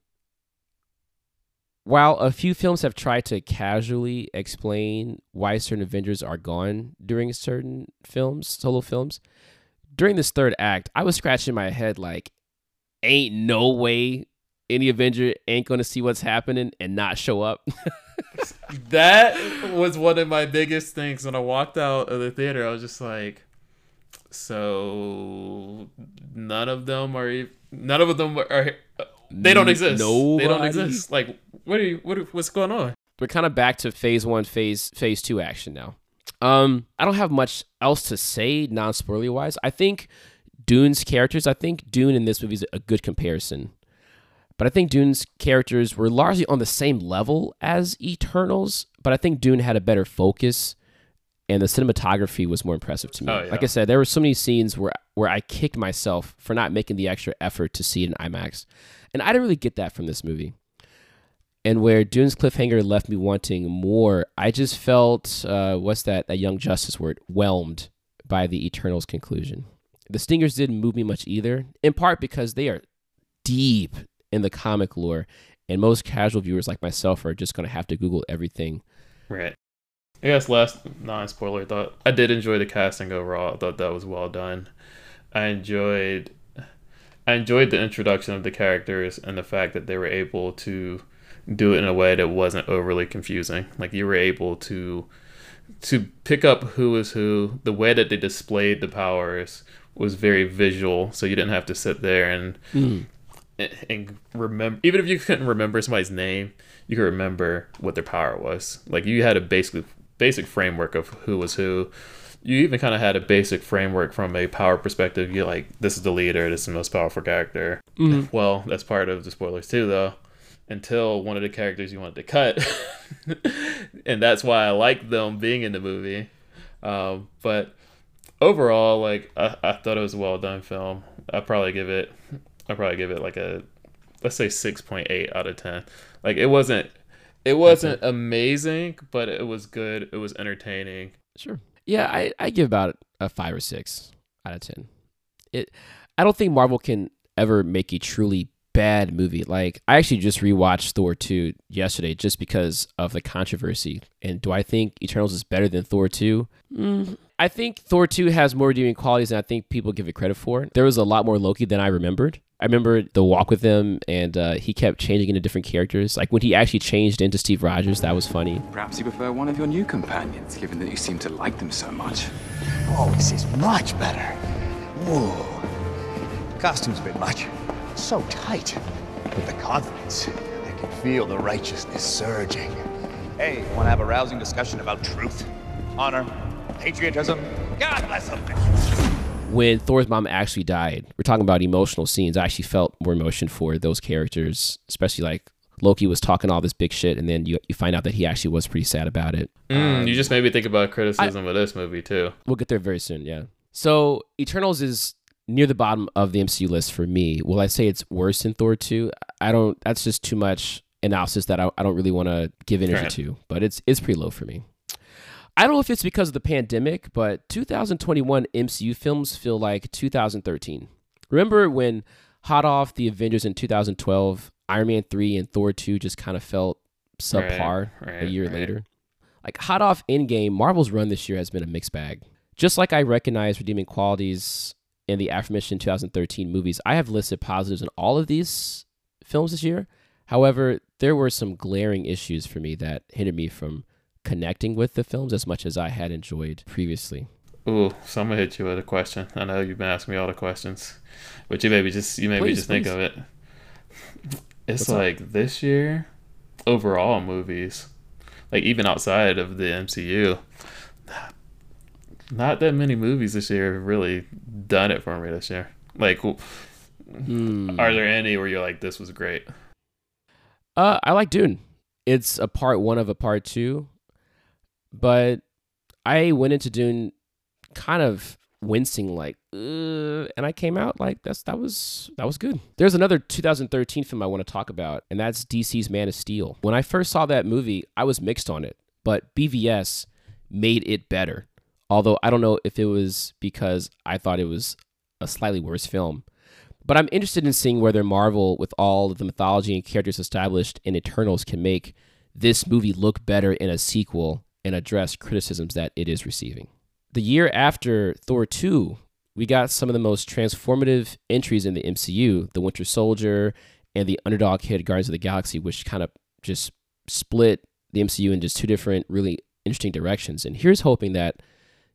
While a few films have tried to casually explain why certain Avengers are gone during certain films, solo films, during this third act, I was scratching my head like, ain't no way any Avenger ain't gonna see what's happening and not show up. that was one of my biggest things when I walked out of the theater. I was just like, so none of them are none of them are they don't exist. No, they don't exist. Like what are you what are- what's going on? We're kind of back to phase one, phase phase two action now. Um, I don't have much else to say non spoiler wise. I think Dune's characters. I think Dune in this movie is a good comparison. But I think Dune's characters were largely on the same level as Eternals, but I think Dune had a better focus and the cinematography was more impressive to me. Oh, yeah. Like I said, there were so many scenes where where I kicked myself for not making the extra effort to see it in IMAX. And I didn't really get that from this movie. And where Dune's cliffhanger left me wanting more, I just felt uh, what's that that young justice word? Whelmed by the Eternals conclusion. The Stingers didn't move me much either, in part because they are deep in the comic lore, and most casual viewers like myself are just going to have to Google everything. Right. I guess last non spoiler thought I did enjoy the casting overall. I thought that was well done. I enjoyed I enjoyed the introduction of the characters and the fact that they were able to do it in a way that wasn't overly confusing. Like you were able to to pick up who is who, the way that they displayed the powers was very visual, so you didn't have to sit there and Mm. and, and remember. Even if you couldn't remember somebody's name, you could remember what their power was. Like you had a basic basic framework of who was who. You even kind of had a basic framework from a power perspective. You're like, this is the leader, this is the most powerful character. Mhm. Well, that's part of the spoilers too, though. Until one of the characters you wanted to cut, and that's why I like them being in the movie. Um, but overall, like I, I thought it was a well done film. I probably give it, I probably give it like a, let's say six point eight out of ten. Like it wasn't, it wasn't amazing, but it was good. It was entertaining. Sure. Yeah, I, I give about a five or six out of ten. It I don't think Marvel can ever make a truly bad movie. Like I actually just rewatched Thor 2 yesterday just because of the controversy. And do I think Eternals is better than Thor 2? Mm, I think Thor 2 has more redeeming qualities than I think people give it credit for. There was a lot more Loki than I remembered. I remember the walk with him, and uh, he kept changing into different characters. Like when he actually changed into Steve Rogers, that was funny. Perhaps you prefer one of your new companions, given that you seem to like them so much. Oh, this is much better. Whoa. Costume's a bit much. So tight. But the confidence, I can feel the righteousness surging. Hey, want to have a rousing discussion about truth, honor, patriotism? God bless them. when Thor's mom actually died, we're talking about emotional scenes. I actually felt more emotion for those characters, especially like Loki was talking all this big shit, and then you you find out that he actually was pretty sad about it. Mm, Um, you just made me think about criticism of this movie too. We'll get there very soon, yeah. So Eternals is near the bottom of the MCU list for me. Will I say it's worse than Thor 2? I don't that's just too much analysis that I, I don't really want to give energy Right. to, but it's it's pretty low for me. I don't know if it's because of the pandemic, but 2021 MCU films feel like 2013. Remember when hot off the Avengers in 2012, Iron Man 3 and Thor 2 just kind of felt subpar Right, a year right. later? Like hot off Endgame, Marvel's run this year has been a mixed bag. Just like I recognize redeeming qualities in the aforementioned 2013 movies, I have listed positives in all of these films this year. However, there were some glaring issues for me that hindered me from connecting with the films as much as I had enjoyed previously. Ooh, so I'm gonna hit you with a question. I know you've been asking me all the questions, but you maybe just you maybe Please, just think of it. It's What's up? like this year, overall movies, like even outside of the MCU, not that many movies this year have really done it for me this year. Like, Hmm. are there any where you're like, this was great? Uh, I like Dune. It's a part one of a part two, but I went into Dune kind of wincing, like, and I came out like that's that was that was good. There's another 2013 film I want to talk about, and that's DC's Man of Steel. When I first saw that movie, I was mixed on it, but BVS made it better. Although I don't know if it was because I thought it was a slightly worse film. But I'm interested in seeing whether Marvel, with all of the mythology and characters established in Eternals, can make this movie look better in a sequel and address criticisms that it is receiving. The year after Thor 2, we got some of the most transformative entries in the MCU The Winter Soldier and the underdog hit Guardians of the Galaxy, which kind of just split the MCU in just two different, really interesting directions. And here's hoping that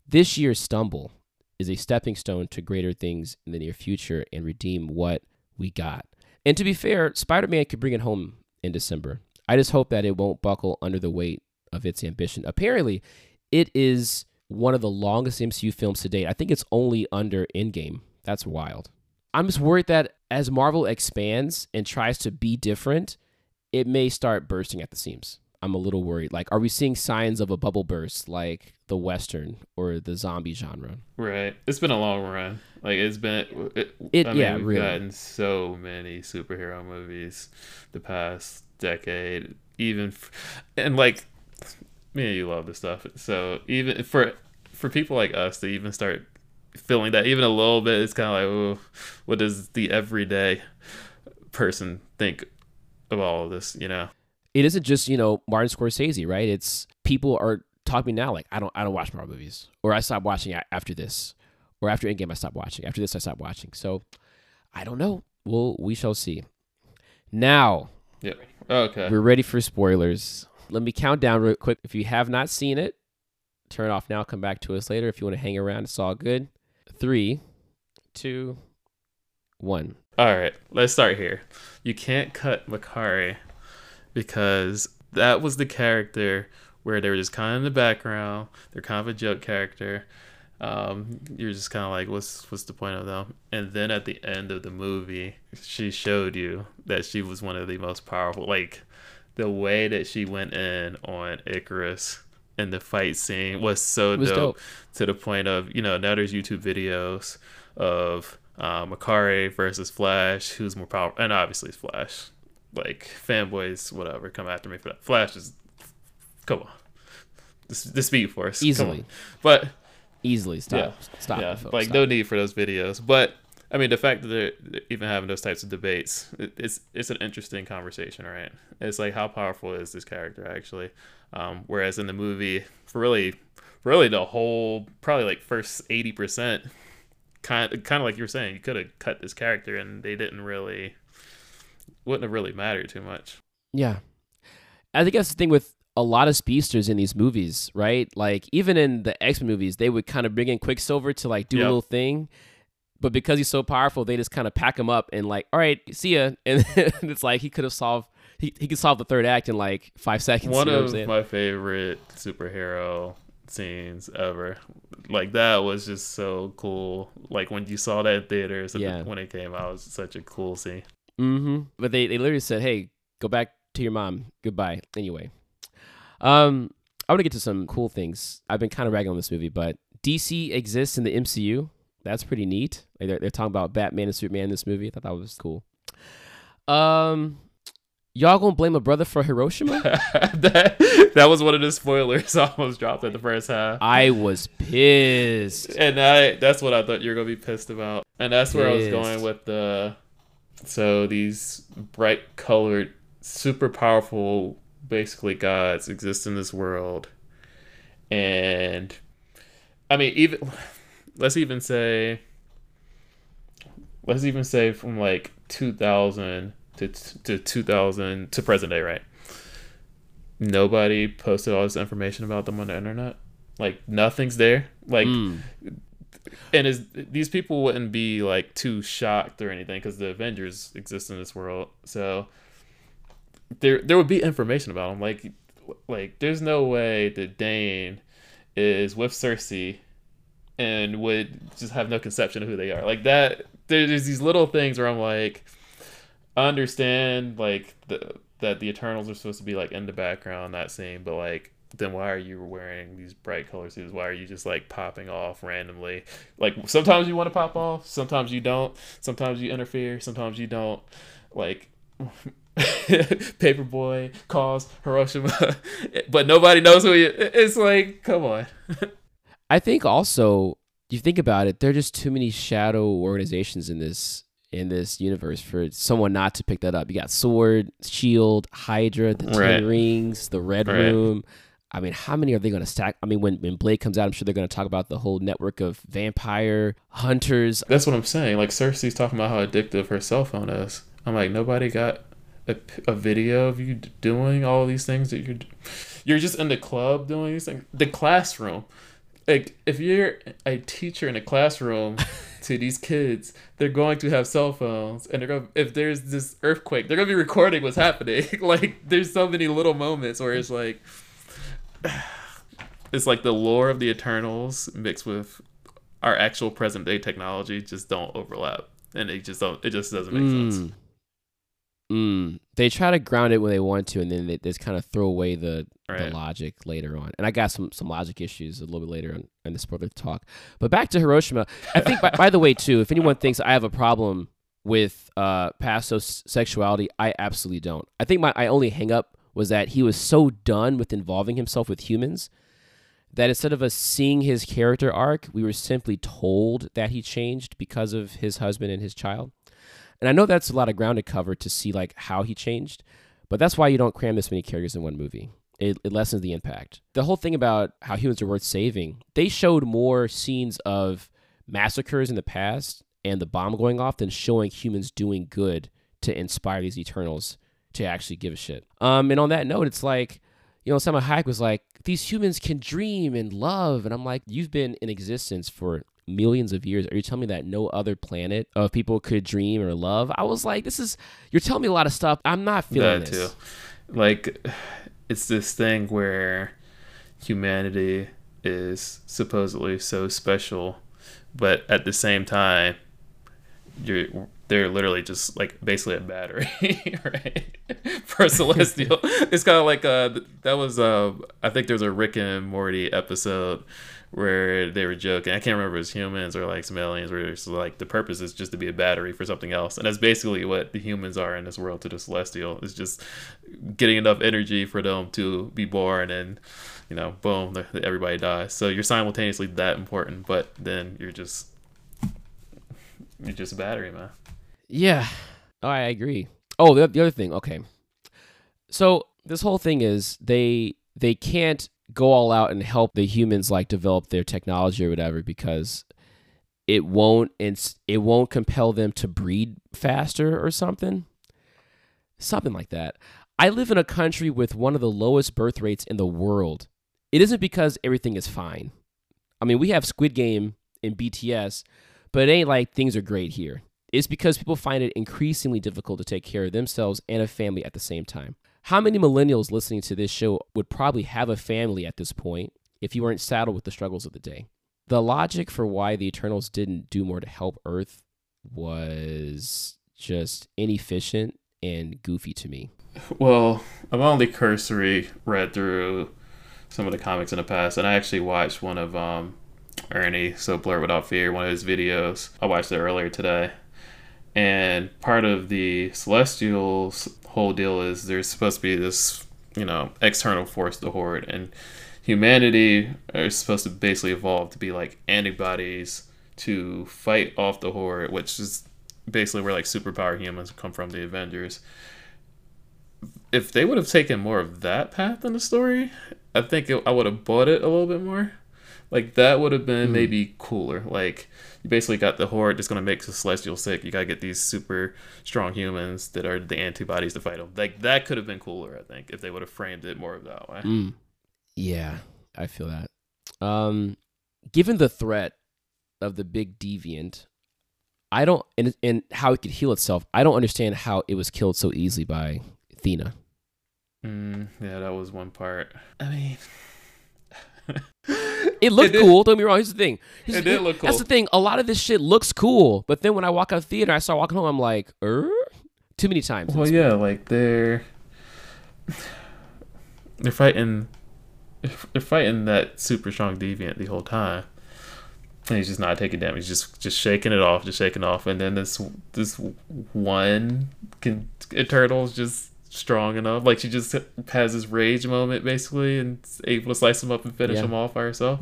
this year's stumble is a stepping stone to greater things in the near future and redeem what we got. And to be fair, Spider Man could bring it home in December. I just hope that it won't buckle under the weight of its ambition. Apparently, it is one of the longest MCU films to date. I think it's only under Endgame. That's wild. I'm just worried that as Marvel expands and tries to be different, it may start bursting at the seams. I'm a little worried. Like, are we seeing signs of a bubble burst like the Western or the zombie genre? Right. It's been a long run. Like it's been. It, It- I mean, yeah, we've really. gotten so many superhero movies the past decade. Even f- and like me and you love this stuff. So even for for people like us to even start feeling that even a little bit, it's kind of like, oh, what does the everyday person think of all of this? You know. it isn't just you know Martin Scorsese, right? It's people are talking now like I don't I don't watch Marvel movies, or I stopped watching after this, or after Endgame I stopped watching. After this I stopped watching. So I don't know. Well, we shall see. Now Yeah. Okay. we're ready for spoilers. Let me count down real quick. If you have not seen it, turn it off now. Come back to us later. If you want to hang around, it's all good. Three, two, one. All right, let's start here. You can't cut Makkari because that was the character where they were just kind of in the background. They're kind of a joke character. Um, you're just kind of like, what's what's the point of them? And then at the end of the movie, she showed you that she was one of the most powerful. Like the way that she went in on Ikaris and the fight scene was so was dope, dope. to the point of you know now there's YouTube videos of uh, Makkari versus Flash, who's more powerful, and obviously it's Flash. Like fanboys, whatever, come after me for that. Flash is, come on, the, the Speed Force Easily. but Easily stop. yeah, Stop. yeah, folks, like stop. no need for those videos. But I mean, the fact that they're even having those types of debates, it's it's an interesting conversation, right? It's like how powerful is this character actually? Um, whereas in the movie, for really, really the whole probably like first eighty percent, kind kind of like you were saying, you could have cut this character and they didn't really, wouldn't have really mattered too much. Yeah. I think that's the thing with a lot of speedsters in these movies, right? Like even in the X Men movies, they would kind of bring in Quicksilver to like do a little thing, but because he's so powerful, they just kind of pack him up and like, all right, see ya, and it's like he could have solved. He, he could solve the third act in like five seconds. One you know what I'm of my favorite superhero scenes ever. Like that was just so cool. Like when you saw that in theaters Yeah. when it came out, it was such a cool scene. Mm-hmm. But they, they literally said, "Hey, go back to your mom. Goodbye." Anyway, um, I want to get to some cool things. I've been kind of ragging on this movie, but DC exists in the MCU. That's pretty neat. Like they're, they're talking about Batman and Superman in this movie. I thought that was cool. Um, y'all gonna blame a brother for Hiroshima? that that was one of the spoilers I almost dropped at the first half. I was pissed. And I that's what I thought you were gonna be pissed about. And that's where I was going with the so these bright colored, super powerful basically gods exist in this world. And I mean even let's even say let's even say from like 2000 to to 2000 to present day, right? Nobody posted all this information about them on the internet. Like nothing's there. Like Mm. and is these people wouldn't be like too shocked or anything because the Avengers exist in this world. So there there would be information about them. Like like there's no way that Dane is with Sersi and would just have no conception of who they are. Like that there's these little things where I'm like understand like the that the Eternals are supposed to be like in the background, not seen, but like then why are you wearing these bright color suits? Why are you just like popping off randomly? Like sometimes you want to pop off, sometimes you don't. Sometimes you interfere, sometimes you don't. Like Paper Boi calls Hiroshima, but nobody knows who he. It's like, come on. I think also you think about it, there are just too many shadow organizations in this in this universe for someone not to pick that up. You got Sword, Shield, Hydra, the Ten Right. Rings, the Red Right. Room. I mean, how many are they going to stack? I mean, when, when Blade comes out, I'm sure they're going to talk about the whole network of vampire hunters. That's what I'm saying. Like Sersi's talking about how addictive her cell phone is. I'm like, nobody got a, a video of you doing all these things that you're. You're just in the club doing these things. The classroom. Like if you're a teacher in a classroom to these kids, they're going to have cell phones, and they're going. If there's this earthquake, they're gonna be recording what's happening. like there's so many little moments where it's like. It's like the lore of the Eternals mixed with our actual present day technology just don't overlap, and it just don't. It just doesn't make hmm. sense. Mm. They try to ground it when they want to, and then they, they just kind of throw away the, the logic later on. And I got some some logic issues a little bit later on in the spoiler talk. But back to Hiroshima. I think, by, by the way, too, if anyone thinks I have a problem with uh, sexuality, I absolutely don't. I think my I only hang up was that he was so done with involving himself with humans that instead of us seeing his character arc, we were simply told that he changed because of his husband and his child. And I know that's a lot of ground to cover to see like how he changed, but that's why you don't cram this many characters in one movie. It, it lessens the impact. The whole thing about how humans are worth saving, they showed more scenes of massacres in the past and the bomb going off than showing humans doing good to inspire these Eternals to actually give a shit. Um, and on that note, it's like, you know, Salma Hayek was like, these humans can dream and love. And I'm like, you've been in existence for millions of years. Are you telling me that no other planet of people could dream or love? I was like, this is you're telling me a lot of stuff. I'm not feeling that this. too. Like, it's this thing where humanity is supposedly so special, but at the same time, you're they're literally just like basically a battery, right? For celestial, it's kind of like uh that was uh I think there's a Rick and Morty episode where they were joking. I can't remember if it humans or like some aliens where it's like the purpose is just to be a battery for something else. And that's basically what the humans are in this world to the celestial. It's just getting enough energy for them to be born and you know, boom, everybody dies. So you're simultaneously that important, but then you're just you're just a battery, man. Yeah, I agree. Oh, the, the other thing. Okay, so this whole thing is they they can't go all out and help the humans like develop their technology or whatever because it won't it's it won't compel them to breed faster or something. Something like that. I live in a country with one of the lowest birth rates in the world. It isn't because everything is fine. I mean we have squid game in bts but it ain't like things are great here. It's because people find it increasingly difficult to take care of themselves and a family at the same time how many millennials listening to this show would probably have a family at this point if you weren't saddled with the struggles of the day? The logic for why the Eternals didn't do more to help Earth was just inefficient and goofy to me. Well, I've only cursory read through some of the comics in the past, and I actually watched one of um, Ernie, so Blurred Without Fear, one of his videos. I watched it earlier today. And part of the Celestials whole deal is there's supposed to be this, you know, external force, the Horde, and humanity is supposed to basically evolve to be like antibodies to fight off the Horde, which is basically where like superpower humans come from, the Avengers. If they would have taken more of that path in the story, I think it, I would have bought it a little bit more. Like that would have been mm. maybe cooler. Like you basically got the horde that's gonna make the celestial sick. You gotta get these super strong humans that are the antibodies to fight them. Like that could have been cooler, I think, if they would have framed it more of that way. Mm. Yeah, I feel that. Um, given the threat of the big deviant, I don't and and how it could heal itself. I don't understand how it was killed so easily by Athena. Mm, yeah, that was one part. I mean. It looked it cool. Don't be wrong. Here's the thing. Here's it did look cool. That's the thing. A lot of this shit looks cool, but then when I walk out of the theater, I start walking home. I'm like, er, too many times. Well, yeah, like they're they're fighting they're fighting that super strong deviant the whole time. And he's just not taking damage. He's just just shaking it off, just shaking off, and then this this one can Eternal's just strong enough. Like she just has this rage moment basically, and able to slice him up and finish yeah. him off by herself.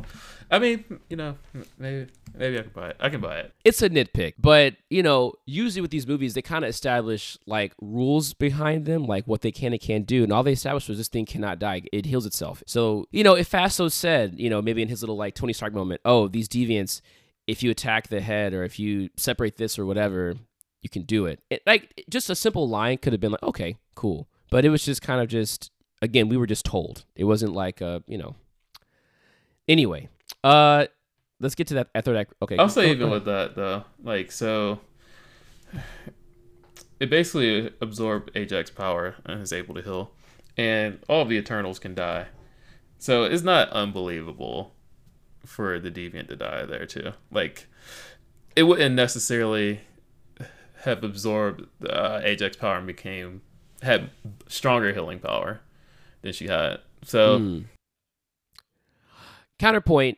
I mean, you know, maybe maybe I can buy it. I can buy it. It's a nitpick, but you know, usually with these movies, they kind of establish like rules behind them, like what they can and can't do, and all they established was this thing cannot die; it heals itself. So you know, if Phastos said, you know, maybe in his little like Tony Stark moment, oh, these deviants, if you attack the head or if you separate this or whatever, you can do it. it. Like just a simple line could have been like, okay, cool. But it was just kind of just again, we were just told. It wasn't like a, you know. Anyway, uh let's get to that third act. Okay. I'll say even with that though. Like so it basically absorbed Ajak power and is able to heal. And all of the Eternals can die. So it's not unbelievable for the Deviant to die there too. Like it wouldn't necessarily have absorbed uh, Ajak power and became had stronger healing power than she had. So mm. counterpoint,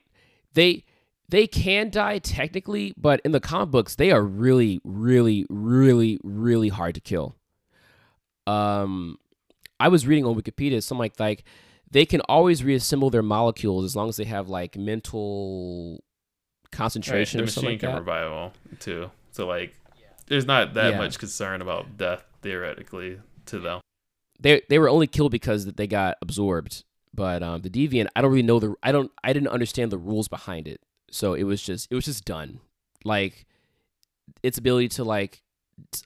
they they can die technically, but in the comic books they are really really really really hard to kill. Um I was reading on Wikipedia something like like they can always reassemble their molecules as long as they have like mental concentration right, the or something machine like can revival too. So like there's not that yeah. much concern about death theoretically to them. They they were only killed because they got absorbed. But um, the deviant, I don't really know the I don't I didn't understand the rules behind it. So it was just it was just done. Like its ability to like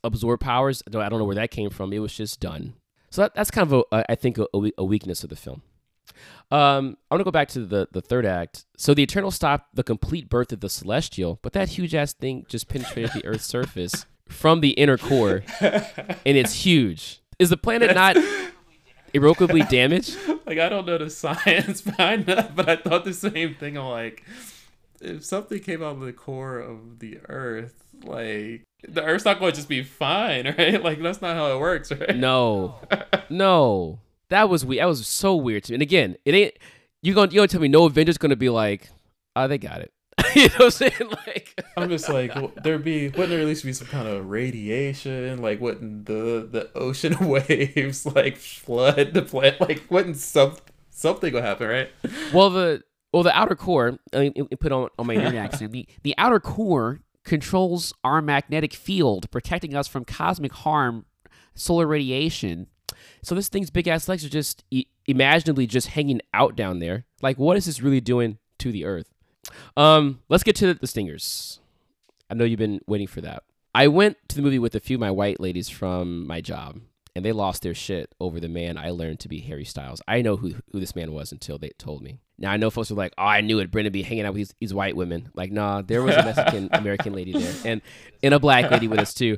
absorb powers. I don't, I don't know where that came from. It was just done. So that, that's kind of a, I think a, a weakness of the film. Um, I want to go back to the the third act. So the Eternal stopped the complete birth of the Celestial, but that huge ass thing just penetrated the Earth's surface from the inner core, and it's huge. Is the planet not irrevocably damaged? Like I don't know the science behind that, but I thought the same thing. I'm like, if something came out of the core of the Earth, like the Earth's not going to just be fine, right? Like that's not how it works, right? No, no, that was weird. That was so weird to me. And again, it ain't you gonna you gonna tell me no Avengers gonna be like, oh, they got it. you know what I'm saying? Like, I'm just like, well, there'd be wouldn't there at least be some kind of radiation? Like, wouldn't the the ocean waves like flood the planet? Like, wouldn't some something would happen, right? well, the well the outer core. I mean, put on on my nerd accent. The the outer core controls our magnetic field, protecting us from cosmic harm, solar radiation. So this thing's big ass legs are just e- imaginably just hanging out down there. Like, what is this really doing to the Earth? Um, let's get to the stingers. I know you've been waiting for that. I went to the movie with a few of my white ladies from my job, and they lost their shit over the man I learned to be Harry Styles. I know who who this man was until they told me. Now I know folks were like, "Oh, I knew it. Brendan be hanging out with these, these white women." Like, nah, there was a Mexican American lady there, and and a black lady with us too.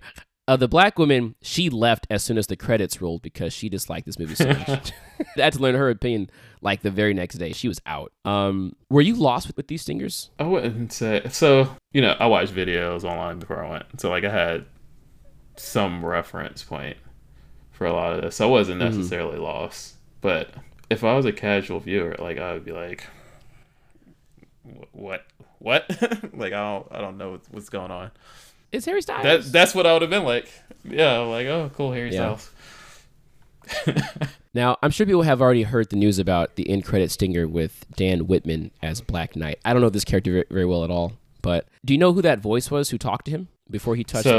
Uh, the black woman, she left as soon as the credits rolled because she disliked this movie so much. I had to learn her opinion like the very next day. She was out. Um, were you lost with, with these stingers? I wouldn't say so. You know, I watched videos online before I went, so like I had some reference point for a lot of this. I wasn't Mm-hmm. necessarily lost, but if I was a casual viewer, like I would be like, "What? What? like I don't, I don't know what's going on." It's Harry Styles. That that's what I would have been like. Yeah, like oh, cool, Harry Yeah. Styles. Now, I'm sure people have already heard the news about the end credit stinger with Dane Whitman as Black Knight. I don't know this character very, very well at all, but do you know who that voice was who talked to him before he touched the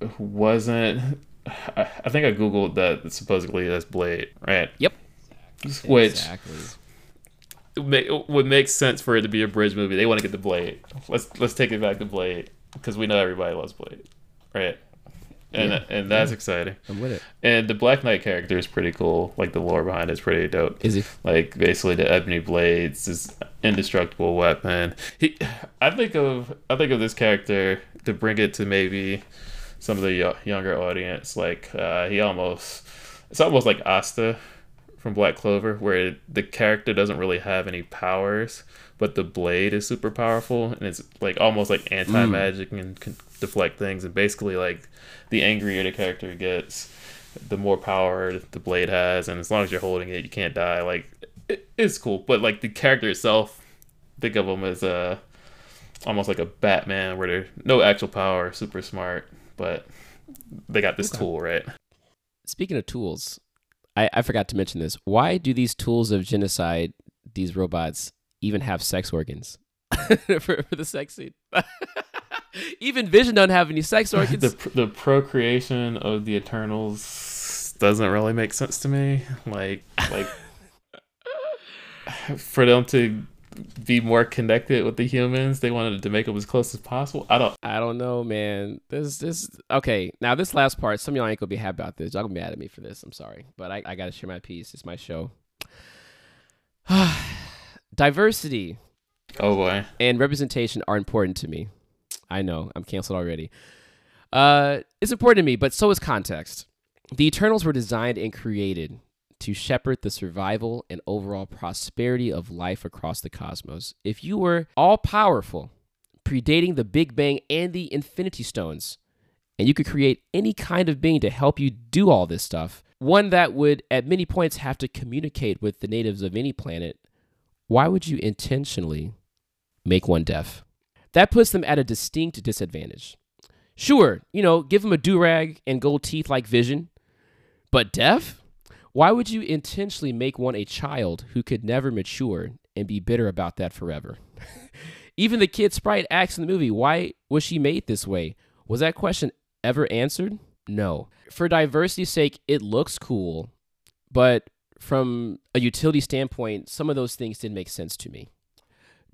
blade? So wasn't I I think I googled that supposedly that's Blade, right? Yep. Which Exactly. ma- would make sense for it to be a bridge movie. They want to get the Blade. Let's let's take it back to Blade because we know everybody loves Blade, right? And Yeah. and that's Yeah. exciting. I'm with it. And the Black Knight character is pretty cool. Like the lore behind it is pretty dope. Is he? Like basically the ebony blades, this indestructible weapon. He, I think of I think of this character to bring it to maybe some of the yo- younger audience. Like uh, he almost it's almost like Asta from Black Clover, where the character doesn't really have any powers, but the blade is super powerful, and it's like almost like anti magic hmm. and can deflect things. And basically, like the angrier the character gets, the more power the blade has, and as long as you're holding it, you can't die. Like it, it's cool, but like the character itself, think of him as a almost like a Batman, where they're no actual power, super smart, but they got this Okay. tool right. Speaking of tools, I, I forgot to mention this. Why do these tools of genocide, these robots, even have sex organs for, for the sex scene? even Vision don't have any sex organs. the the procreation of the Eternals doesn't really make sense to me. Like like for them to be more connected with the humans, they wanted to make them as close as possible. I don't. I don't know, man. This this okay. Now this last part, some of y'all ain't gonna be happy about this. Y'all gonna be mad at me for this. I'm sorry, but I, I gotta share my piece. It's my show. Diversity Oh boy. and representation are important to me. I know I'm canceled already. Uh, it's important to me, but so is context. The Eternals were designed and created to shepherd the survival and overall prosperity of life across the cosmos. If you were all powerful, predating the Big Bang and the Infinity Stones, and you could create any kind of being to help you do all this stuff, one that would at many points have to communicate with the natives of any planet, why would you intentionally make one deaf? That puts them at a distinct disadvantage. Sure, you know, give them a do rag and gold teeth like Vision, but deaf? Why would you intentionally make one a child who could never mature and be bitter about that forever? Even the kid sprite asks in the movie, why was she made this way? Was that question ever answered? No. For diversity's sake, it looks cool, but from a utility standpoint, some of those things didn't make sense to me.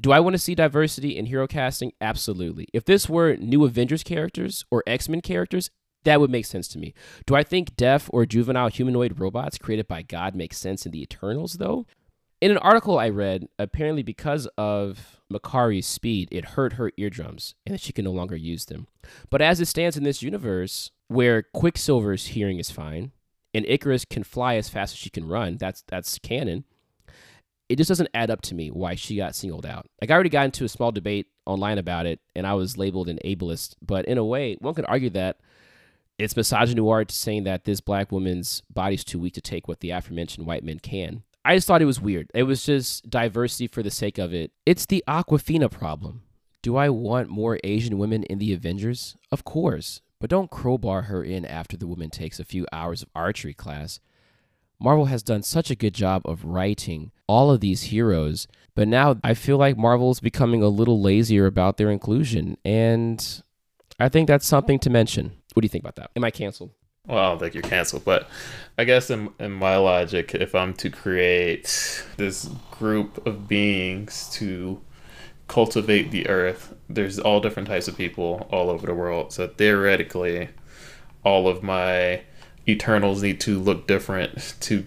Do I want to see diversity in hero casting? Absolutely. If this were new Avengers characters or X Men characters, that would make sense to me. Do I think deaf or juvenile humanoid robots created by God make sense in the Eternals, though? In an article I read, apparently because of Makkari's speed, it hurt her eardrums and that she can no longer use them. But as it stands in this universe, where Quicksilver's hearing is fine and Ikaris can fly as fast as she can run, that's that's canon. It just doesn't add up to me why she got singled out. Like I already got into a small debate online about it, and I was labeled an ableist. But in a way, one could argue that it's misogyny misogynoir saying that this black woman's body's too weak to take what the aforementioned white men can. I just thought it was weird. It was just diversity for the sake of it. It's the Awkwafina problem. Do I want more Asian women in the Avengers? Of course. But don't crowbar her in after the woman takes a few hours of archery class. Marvel has done such a good job of writing all of these heroes, but now I feel like Marvel's becoming a little lazier about their inclusion, and I think that's something to mention. What do you think about that? Am I canceled? Well, I don't think you're canceled, but I guess in, in my logic, if I'm to create this group of beings to cultivate the earth, there's all different types of people all over the world. So theoretically, all of my Eternals need to look different to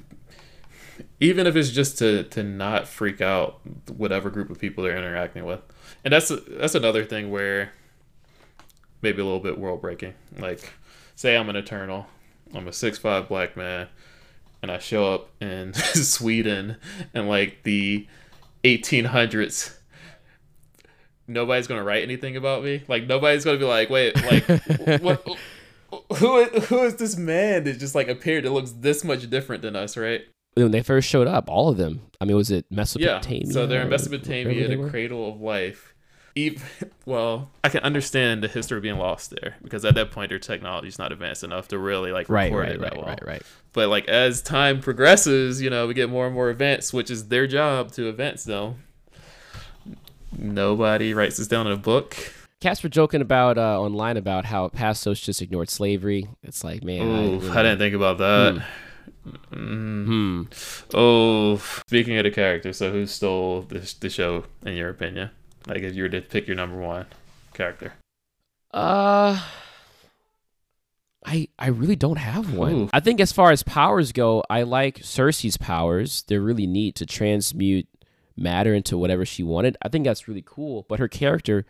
even if it's just to to not freak out whatever group of people they're interacting with. And that's that's another thing where maybe a little bit world breaking. Like say I'm an Eternal, I'm a six five black man, and I show up in Sweden in like the 1800s. Nobody's gonna write anything about me. Like nobody's gonna be like, wait, like what? Who who is this man that just like appeared that looks this much different than us, right? When they first showed up, all of them. I mean, was it Mesopotamia? Yeah, so they're in Mesopotamia, they the cradle of life. Even, well, I can understand the history being lost there because at that point their technology is not advanced enough to really like Right, record right, it that right, well. right, right. But like as time progresses, you know, we get more and more events, which is their job to advance them. Nobody writes this down in a book. Cats were joking about uh, online about how Phastos just ignored slavery. It's like, man, Ooh, I didn't think about that. Hmm. Oh, speaking of the character, so who stole the, the show in your opinion? Like if you were to pick your number one character. Uh I I really don't have one. Ooh. I think as far as powers go, I like Sersi's powers. They're really neat to transmute matter into whatever she wanted. I think that's really cool. But her character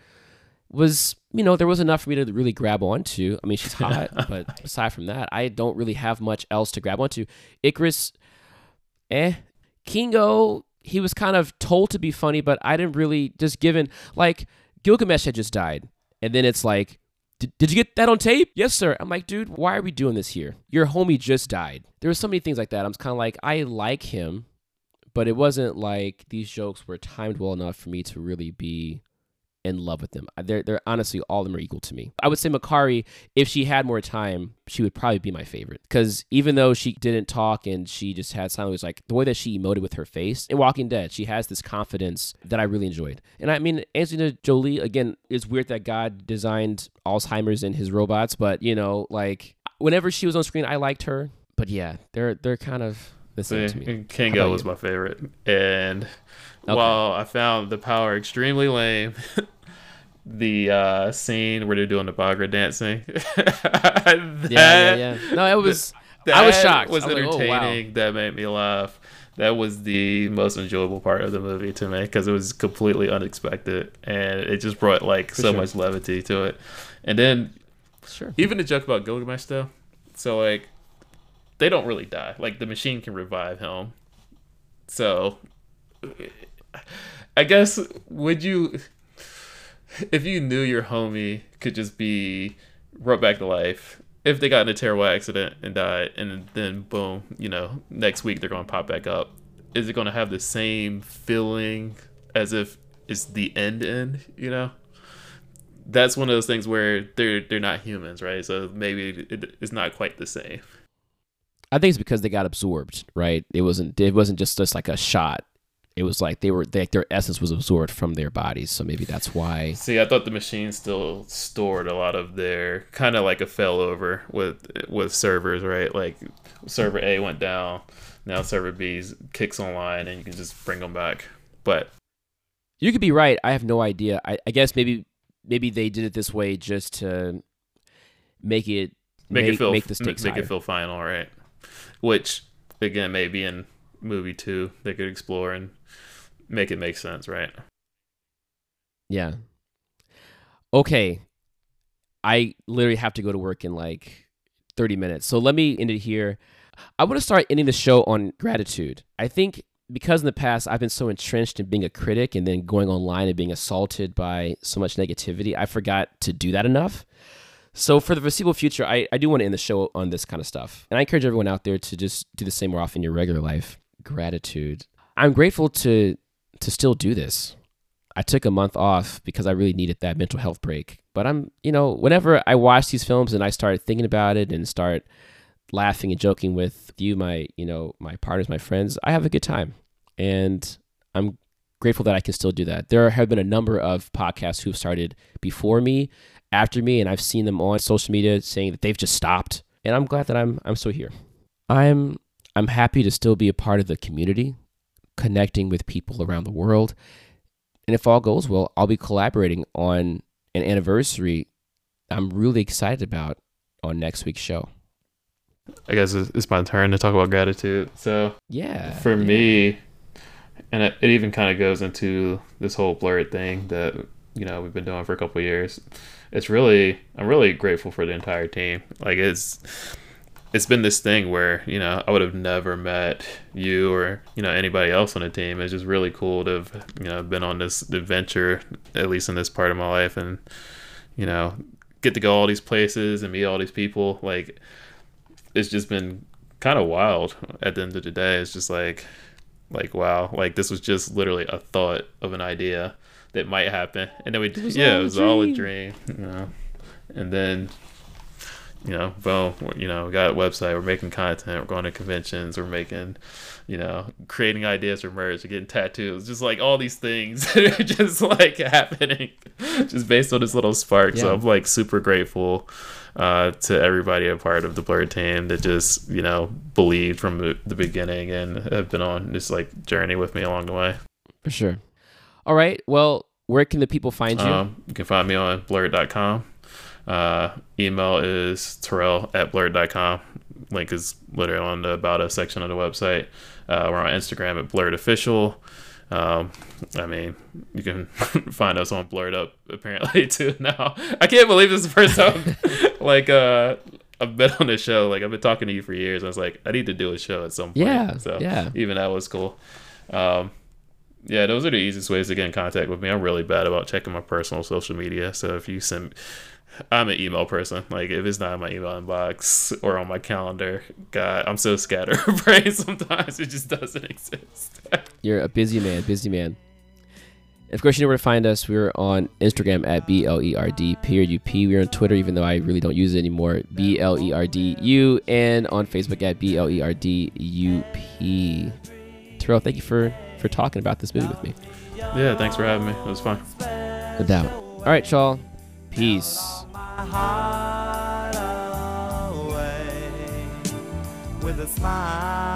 was, you know, there was enough for me to really grab onto. I mean, she's hot, but aside from that, I don't really have much else to grab onto. Ikaris, eh. Kingo, he was kind of told to be funny, but I didn't really just given like Gilgamesh had just died, and then it's like, "Did- did you get that on tape? Yes, sir. I'm like, dude, why are we doing this here? Your homie just died. There were so many things like that. I'm kind of like, I like him, but it wasn't like these jokes were timed well enough for me to really be in love with them. They're, they're honestly all of them are equal to me. I would say Makkari, if she had more time, she would probably be my favorite. Because even though she didn't talk and she just had silence, was like the way that she emoted with her face in Walking Dead, she has this confidence that I really enjoyed. And I mean, Angelina Jolie, again, it's weird that God designed Alzheimer's in his robots, but you know, like whenever she was on screen, I liked her. But yeah, they're they're kind of same to me. How Kingo was you? my favorite, and Okay. while I found the power extremely lame, the uh, scene where they're doing the Bhangra dancing, yeah, yeah, yeah. No, it was. I was that shocked. Was I was like, oh, wow. entertaining. That made me laugh. That was the most enjoyable part of the movie to me because it was completely unexpected and it just brought like For so sure. much levity to it. And then, Sure. even the joke about Gilgamesh though. So like, they don't really die. Like the machine can revive him. So, I guess would you, if you knew your homie could just be brought back to life, if they got in a terrible accident and died, and then boom, you know, next week they're going to pop back up, is it going to have the same feeling as if it's the end end? You know, that's one of those things where they're they're not humans, right? So maybe it, it's not quite the same. I think it's because they got absorbed, right? It wasn't it wasn't just just like a shot. It was like they were they, their essence was absorbed from their bodies, so maybe that's why. See, I thought the machine still stored a lot of their kind of like a failover with with servers, right? Like server A went down, now server B kicks online, and you can just bring them back. But You could be right. I have no idea. I, I guess maybe maybe they did it this way just to make it make, it feel make the stakes make higher. it feel final, right? Which again, maybe in movie two they could explore and make it make sense, right? Yeah. Okay. I literally have to go to work in like 30 minutes. So let me end it here. I want to start ending the show on gratitude. I think because in the past I've been so entrenched in being a critic and then going online and being assaulted by so much negativity, I forgot to do that enough. So for the foreseeable future, I, I do want to end the show on this kind of stuff. And I encourage everyone out there to just do the same more often in your regular life. Gratitude. I'm grateful to to still do this. I took a month off because I really needed that mental health break. But I'm, you know, whenever I watch these films and I start thinking about it and start laughing and joking with you, my, you know, my partners, my friends, I have a good time. And I'm grateful that I can still do that. There have been a number of podcasts who've started before me, after me, and I've seen them on social media saying that they've just stopped. And I'm glad that I'm I'm still here. I'm I'm happy to still be a part of the community, connecting with people around the world. And if all goes well, I'll be collaborating on an anniversary I'm really excited about on next week's show. I guess it's my turn to talk about gratitude. So, yeah, for yeah. me, and it, it even kind of goes into this whole blerd thing that you know we've been doing for a couple years. It's really I'm really grateful for the entire team. Like it's it's been this thing where you know I would have never met you or you know anybody else on the team. It's just really cool to have you know been on this adventure at least in this part of my life and you know get to go all these places and meet all these people. Like it's just been kind of wild. At the end of the day, it's just like like wow, like this was just literally a thought of an idea that might happen, and then we yeah, it was all a dream, you know, and then you know, boom, you know, we got a website, we're making content, we're going to conventions, we're making, you know, creating ideas for merch, we're getting tattoos, just like all these things that are just like happening just based on this little spark. Yeah. So I'm like super grateful uh, to everybody a part of the Blerd team that just, you know, believed from the beginning and have been on this like journey with me along the way. For sure. All right. Well, where can the people find you? Um, you can find me on blerd.com. Uh, email is terrell at blerd.com. Link is literally on the About Us section of the website. Uh, we're on Instagram at blurred official. Um, I mean, you can find us on Blerd Up apparently too now. I can't believe this is the first time like uh I've been on this show. Like I've been talking to you for years. I was like, I need to do a show at some point. Yeah. So yeah. even that was cool. Um, yeah, those are the easiest ways to get in contact with me. I'm really bad about checking my personal social media. So if you send I'm an email person. Like if it's not in my email inbox or on my calendar, God, I'm so scatterbrained sometimes it just doesn't exist. You're a busy man, busy man. Of course, you know where to find us. We're on Instagram at B L E R D period U P. We're on Twitter, even though I really don't use it anymore. B L E R D U, and on Facebook at B L E R D U P. Terrell, thank you for for talking about this movie with me. Yeah, thanks for having me. It was fun. No doubt. All right, y'all. Peace. with a smile.